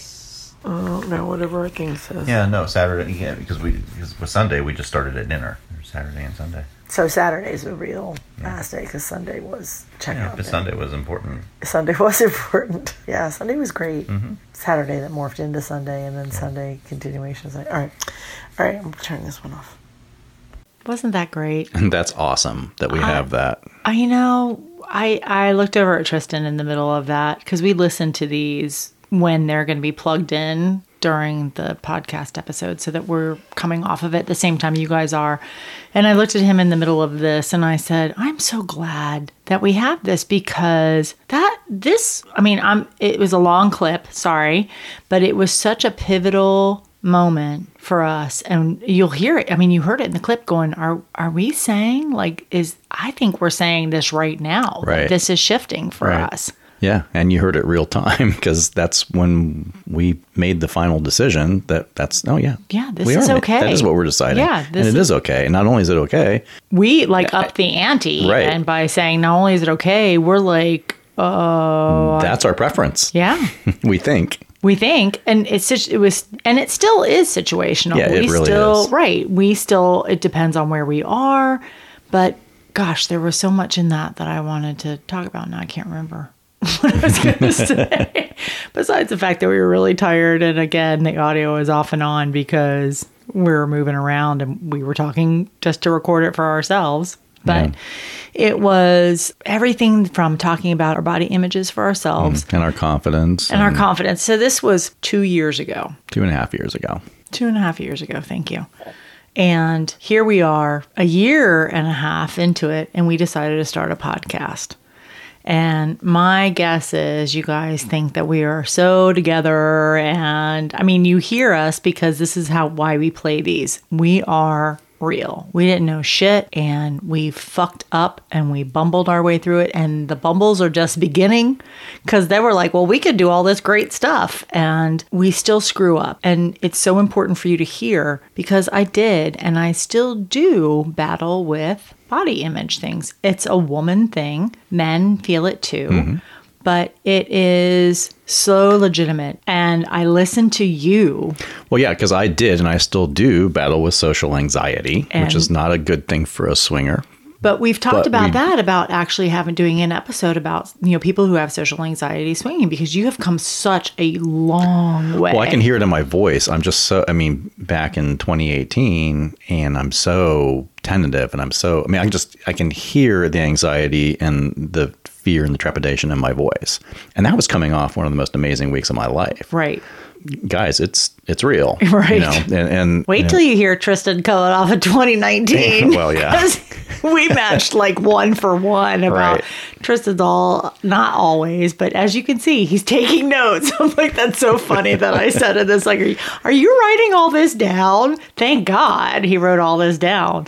Oh no, whatever our thing says. Yeah, no, Saturday. Yeah, because we because with Sunday we just started at dinner. Saturday and Sunday. So Saturday's a real last day because Sunday was check Yeah, out. but day. Sunday was important. Sunday was important. Yeah, Sunday was great. Mm-hmm. Saturday that morphed into Sunday, and then Sunday continuation. All right, all right. I'm turning this one off. Wasn't that great? And that's awesome that we have that. I, you know, I I looked over at Tristan in the middle of that because we listen to these when they're going to be plugged in during the podcast episode so that we're coming off of it the same time you guys are. And I looked at him in the middle of this and I said, "I'm so glad that we have this because that this I mean, I'm it was a long clip, sorry, but it was such a pivotal moment for us and you'll hear it i mean you heard it in the clip going are are we saying like is i think we're saying this right now Right. this is shifting for Right. us Yeah, and you heard it real time because that's when we made the final decision that that's oh yeah Yeah, this is okay. That is what we're deciding. Yeah, and this it is okay. And not only is it okay, we like up the ante Right. and by saying not only is it okay we're like oh that's our preference. yeah we think. We think and it's such it was and it still is situational. Yeah, it we really still is. right we still it depends on where we are but gosh there was so much in that that i wanted to talk about now i can't remember what i was going to say. Besides the fact that we were really tired and again the audio is off and on because we were moving around and we were talking just to record it for ourselves but it was everything from talking about our body images for ourselves mm, And our confidence. and our confidence. So this was two years ago, two and a half years ago. two and a half years ago. Thank you. And here we are, a year and a half into it, and we decided to start a podcast. And my guess is you guys think that we are so together. And I mean, you hear us because this is how why we play these. We are real. We didn't know shit and we fucked up and we bumbled our way through it. And the bumbles are just beginning because they were like, well, we could do all this great stuff and we still screw up. And it's so important for you to hear because I did and I still do battle with body image things. It's a woman thing, men feel it too. Mm-hmm. But it is so legitimate. And I listen to you Well, yeah, because I did and I still do battle with social anxiety, And- which is not a good thing for a swinger. But we've talked But about we- that about actually having doing an episode about you know people who have social anxiety swinging because you have come such a long way. Well, I can hear it in my voice. I'm just so, I mean, back in 2018, and I'm so tentative and I'm so, I mean, I can just, I can hear the anxiety and the fear and the trepidation in my voice. And that was coming off one of the most amazing weeks of my life. right. Guys, it's, it's real. Right. You know, and, and Wait you till you hear Tristan coming off of 2019. Well, yeah. we matched like one for one about Right. Tristan's all, not always, but as you can see, he's taking notes. I'm like, that's so funny that I said in this. Like, are you, are you writing all this down? Thank God he wrote all this down.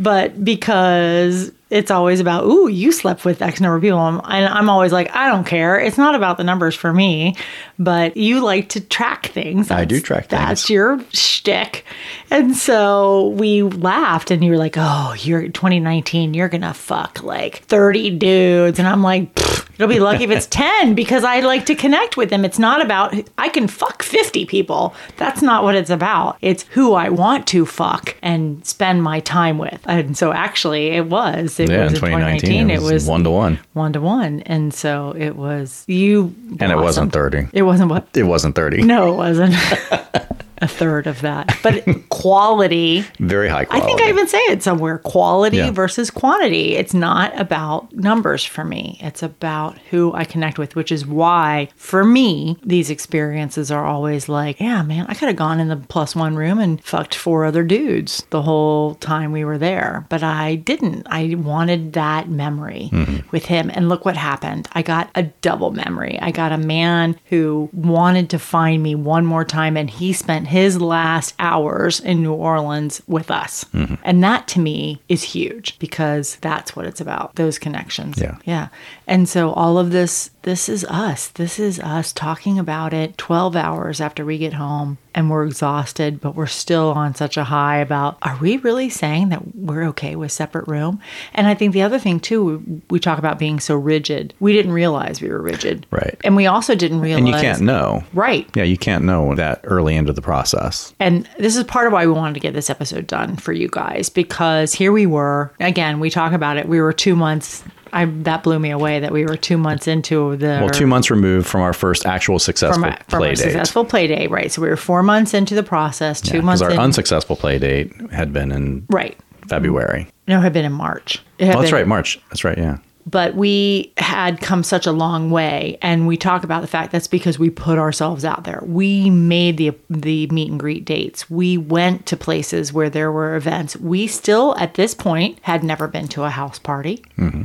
But because it's always about, ooh, you slept with X number of people. And I'm always like, I don't care. It's not about the numbers for me, but you like to track things. I do track track That's your shtick. And so we laughed, and you were like, "Oh, you're 2019. You're gonna fuck like 30 dudes," and I'm like, "Pfft, "It'll be lucky if it's 10 because I like to connect with them. It's not about I can fuck 50 people. That's not what it's about. It's who I want to fuck and spend my time with." And so actually, it was. It yeah, was in 2019, it was one to one. one to one, and so it was you. And it wasn't 30. It wasn't what It wasn't 30. no, it wasn't. a third of that. But quality, Very high quality. I think I even say it somewhere quality Yeah. versus quantity. It's not about numbers for me, it's about who I connect with, which is why, for me, these experiences are always like, yeah, man, I could have gone in the plus one room and fucked four other dudes the whole time we were there. But I didn't. I wanted that memory mm-hmm. with him. And look what happened. I got a double memory. I got a man who wanted to find me one more time, and he spent his last hours in New Orleans with us. Mm-hmm. And that to me is huge because that's what it's about those connections. Yeah. Yeah. And so all of this this is us. This is us talking about it 12 hours after we get home and we're exhausted, but we're still on such a high about are we really saying that we're okay with separate room? And I think the other thing too, we, we talk about being so rigid. We didn't realize we were rigid. Right. And we also didn't realize And you can't know. Right. Yeah, you can't know that early into the process. And this is part of why we wanted to get this episode done for you guys because here we were. Again, we talk about it. We were two months. I that blew me away that we were two months into the Well, two months removed from our first actual successful from, from play our date. successful play date. Right. So we were four months into the process. Two Because months Because our in. unsuccessful play date had been in right. February. No, had been in March. Oh, that's been- right, March. That's right, yeah. But we had come such a long way and we talk about the fact that's because we put ourselves out there we made the the meet and greet dates we went to places where there were events we still at this point had never been to a house party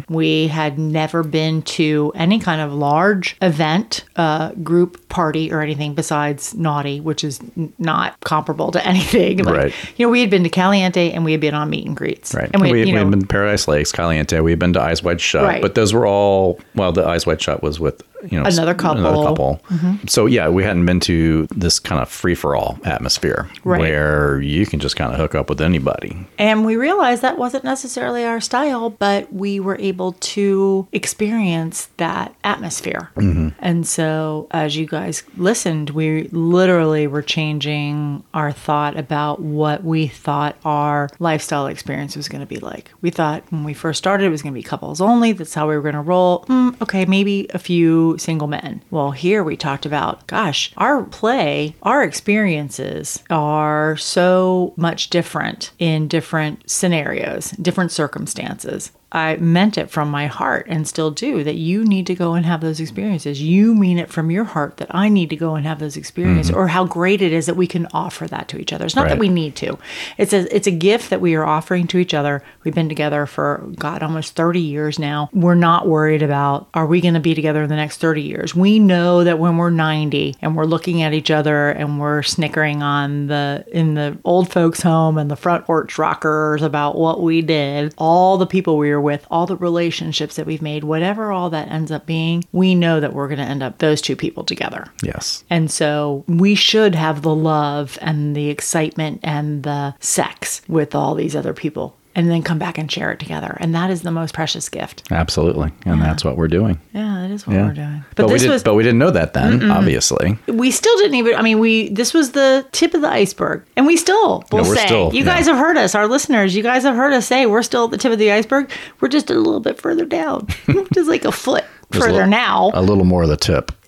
we had never been to any kind of large event uh, group party or anything besides naughty which is n- not comparable to anything like, Right. you know we had been to caliente and we had been on meet and greets Right. and we, we, you we know, had been to Paradise Lakes, Caliente. We had been to Eyes Wide Shut. Right. But those were all, well, the Eyes Wide Shut was with, you know, s- Another couple. Mm-hmm. So, yeah, we hadn't been to this kind of free for all atmosphere Right. where you can just kind of hook up with anybody. And we realized that wasn't necessarily our style, but we were able to experience that atmosphere. And so, as you guys listened, we literally were changing our thought about what we thought our lifestyle experience was going to be like. We thought when we first started, it was going to be couples only. That's how we were going to roll. Mm, okay, maybe a few single men. Well, here we talked about, gosh, our play, our experiences are so much different in different scenarios, different circumstances. I meant it from my heart and still do that you need to go and have those experiences. You mean it from your heart that I need to go and have those experiences mm-hmm. or how great it is that we can offer that to each other. It's not that we need to. It's a it's a gift that we are offering to each other. We've been together for god almost 30 years now. We're not worried about are we going to be together in the next 30 years. We know that when we're 90 and we're looking at each other and we're snickering on the in the old folks home and the front porch rockers about what we did, all the people we were with, all the relationships that we've made, whatever all that ends up being, we know that we're going to end up those two people together. Yes. And so we should have the love and the excitement and the sex with all these other people and then come back and share it together. And that is the most precious gift. Absolutely. And that's what we're doing. Yeah, that is what Yeah. we're doing. But, we this did, was but we didn't know that then, obviously. we still didn't even I mean we this was the tip of the iceberg. And we still will No, say still- you yeah. guys have heard us, our listeners, you guys have heard us say we're still at the tip of the iceberg. We're just a little bit further down. just like a foot Just a further little- now. A little more of the tip.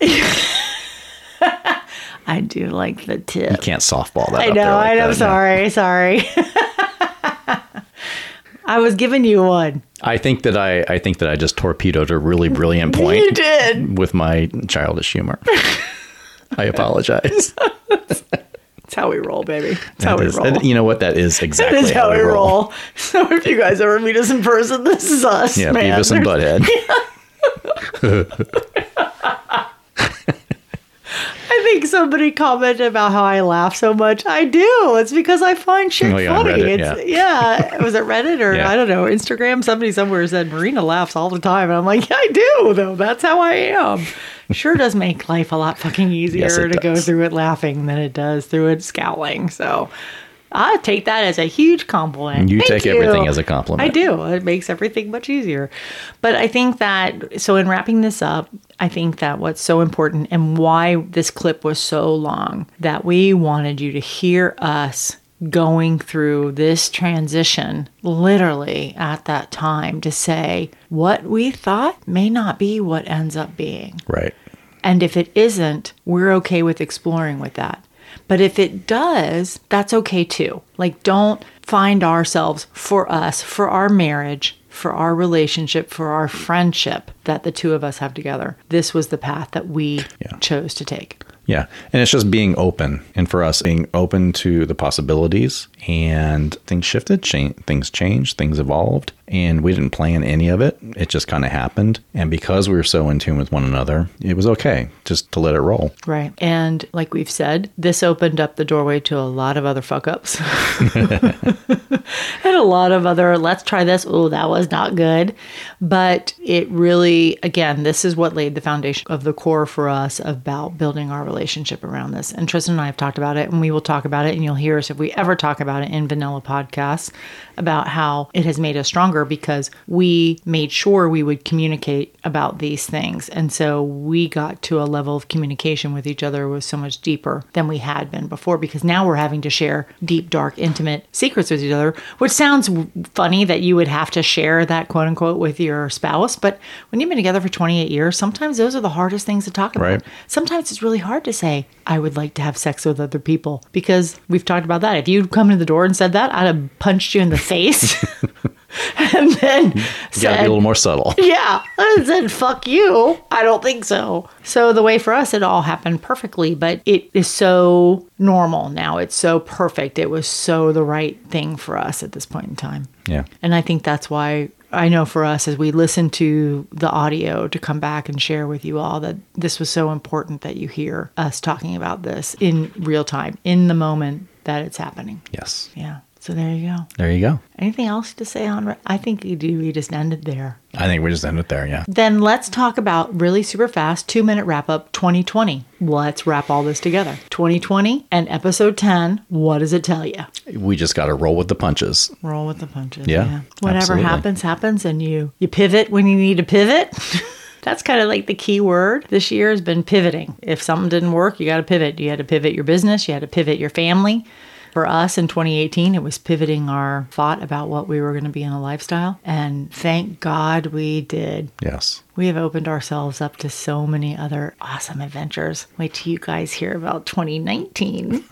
I do like the tip. You can't softball that I up there know. like I know. that. Sorry. Sorry. I was giving you one. I think that I, I think that I just torpedoed a really brilliant point You did. with my childish humor. I apologize. That's how we roll, baby. That's how That we is- roll. that- you know what? That is exactly is how we roll. So if you guys ever meet us in person, this is us, Yeah, man. Beavis and Butthead. I think somebody commented about how I laugh so much. I do. It's because I find shit Oh, yeah, funny. Reddit, it's, yeah. Was it Reddit or Yeah. I don't know Instagram? Somebody somewhere said Myrina laughs all the time, and I'm like, yeah, I do. Though that's how I am. Sure does make life a lot fucking easier Yes, to go through it laughing than it does through it scowling. So. I take that as a huge compliment. You Thank take everything as a compliment. I do. It makes everything much easier. But I think that, so in wrapping this up, I think that what's so important and why this clip was so long, that we wanted you to hear us going through this transition literally at that time to say what we thought may not be what ends up being. Right. And if it isn't, we're okay with exploring with that. But if it does, that's okay too. Like, don't find ourselves for us, for our marriage, for our relationship, for our friendship that the two of us have together. This was the path that we chose to take. Yeah. And it's just being open. And for us, being open to the possibilities. And things shifted, things changed, things evolved. And we didn't plan any of it. It just kind of happened. And because we were so in tune with one another, it was okay just to let it roll. Right. And like we've said, this opened up the doorway to a lot of other fuck ups. and a lot of other, let's try this. Oh, that was not good. But it really, again, this is what laid the foundation of the core for us about building our relationship around this. And Tristan and I have talked about it, and we will talk about it. And you'll hear us if we ever talk about it in Vanilla Podcasts about how it has made us stronger because we made sure we would communicate about these things. And so we got to a level of communication with each other was so much deeper than we had been before because now we're having to share deep, dark, intimate secrets with each other, which sounds funny that you would have to share that quote unquote with your spouse. But when you've been together for 28 years, sometimes those are the hardest things to talk about. Right. Sometimes it's really hard to say, I would like to have sex with other people because we've talked about that. If you'd come in the door and said that, I'd have punched you in the face. and then You got to be a little more subtle. yeah, I said, fuck you. I don't think so. So, the way for us, it all happened perfectly, but it is so normal now. It's so perfect. It was so the right thing for us at this point in time. Yeah. And I think that's why I know for us, as we listen to the audio to come back and share with you all, that this was so important that you hear us talking about this in real time, in the moment that it's happening. Yes. Yeah. So, there you go. There you go. Anything else to say on? I think we do. We just ended there. I think we just ended there. Yeah. Then let's talk about really super fast two minute wrap up 2020. Let's wrap all this together. 2020 and episode 10. What does it tell you? We just got to roll with the punches. Roll with the punches. Yeah, Whatever absolutely. happens, happens, and you you pivot when you need to pivot. That's kind of like the key word this year has been pivoting. If something didn't work, you got to pivot. You had to pivot your business. You had to pivot your family. For us in 2018, it was pivoting our thought about what we were going to be in a lifestyle. And thank God we did. Yes. We have opened ourselves up to so many other awesome adventures. Wait till you guys hear about 2019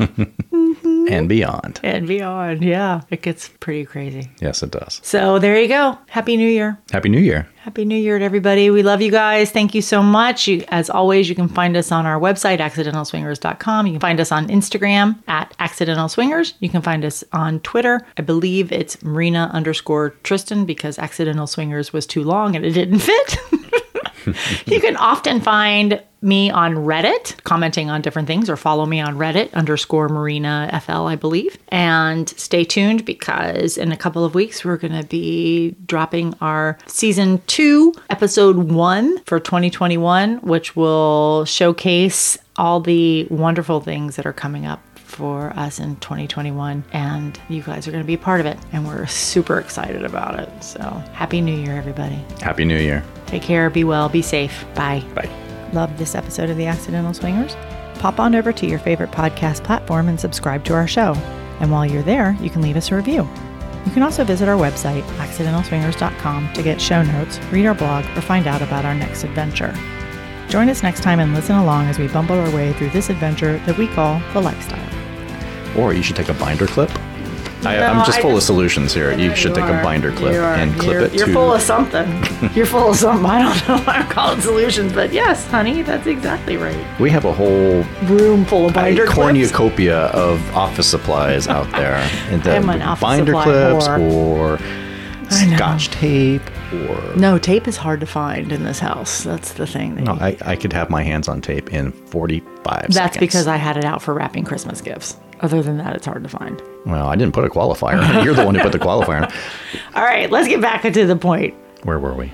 Mm-hmm. And beyond. and beyond. Yeah, it gets pretty crazy. Yes, it does. So there you go. Happy New Year. Happy New Year. Happy New Year to everybody. We love you guys. Thank you so much. You, as always, you can find us on our website, accidentalswingers.com. You can find us on Instagram at accidental swingers. You can find us on Twitter. I believe it's Myrina underscore Tristan because accidental swingers was too long and it didn't fit. you can often find me on Reddit commenting on different things or follow me on Reddit underscore Myrina FL, I believe. And stay tuned because in a couple of weeks we're going to be dropping our season two, episode one for 2021, which will showcase all the wonderful things that are coming up for us in 2021 and you guys are going to be a part of it and we're super excited about it so happy new year everybody Happy New Year. Take care, be well, be safe. Bye. Bye. Love this episode of The Accidental Swingers? Pop on over to your favorite podcast platform and subscribe to our show. And while you're there, you can leave us a review. You can also visit our website, accidentalswingers.com, to get show notes, read our blog, or find out about our next adventure. Join us next time and listen along as we bumble our way through this adventure that we call the lifestyle. Or you should take a binder clip. I, No, I'm just full of solutions here. You should take a binder clip are. and clip you're, it You're to. full of something. you're full of something. I don't know why I'm calling solutions, but yes, honey, that's exactly right. we have a whole Room full of binder a clips. cornucopia of office supplies out there. And I'm an office binder supply clips whore. or scotch tape or. No, tape is hard to find in this house. That's the thing. that No, you- I, I could have my hands on tape in 45 That's seconds. because I had it out for wrapping Christmas gifts. Other than that, it's hard to find. Well, I didn't put a qualifier. You're the one who put the qualifier. All right, let's get back to the point. Where were we?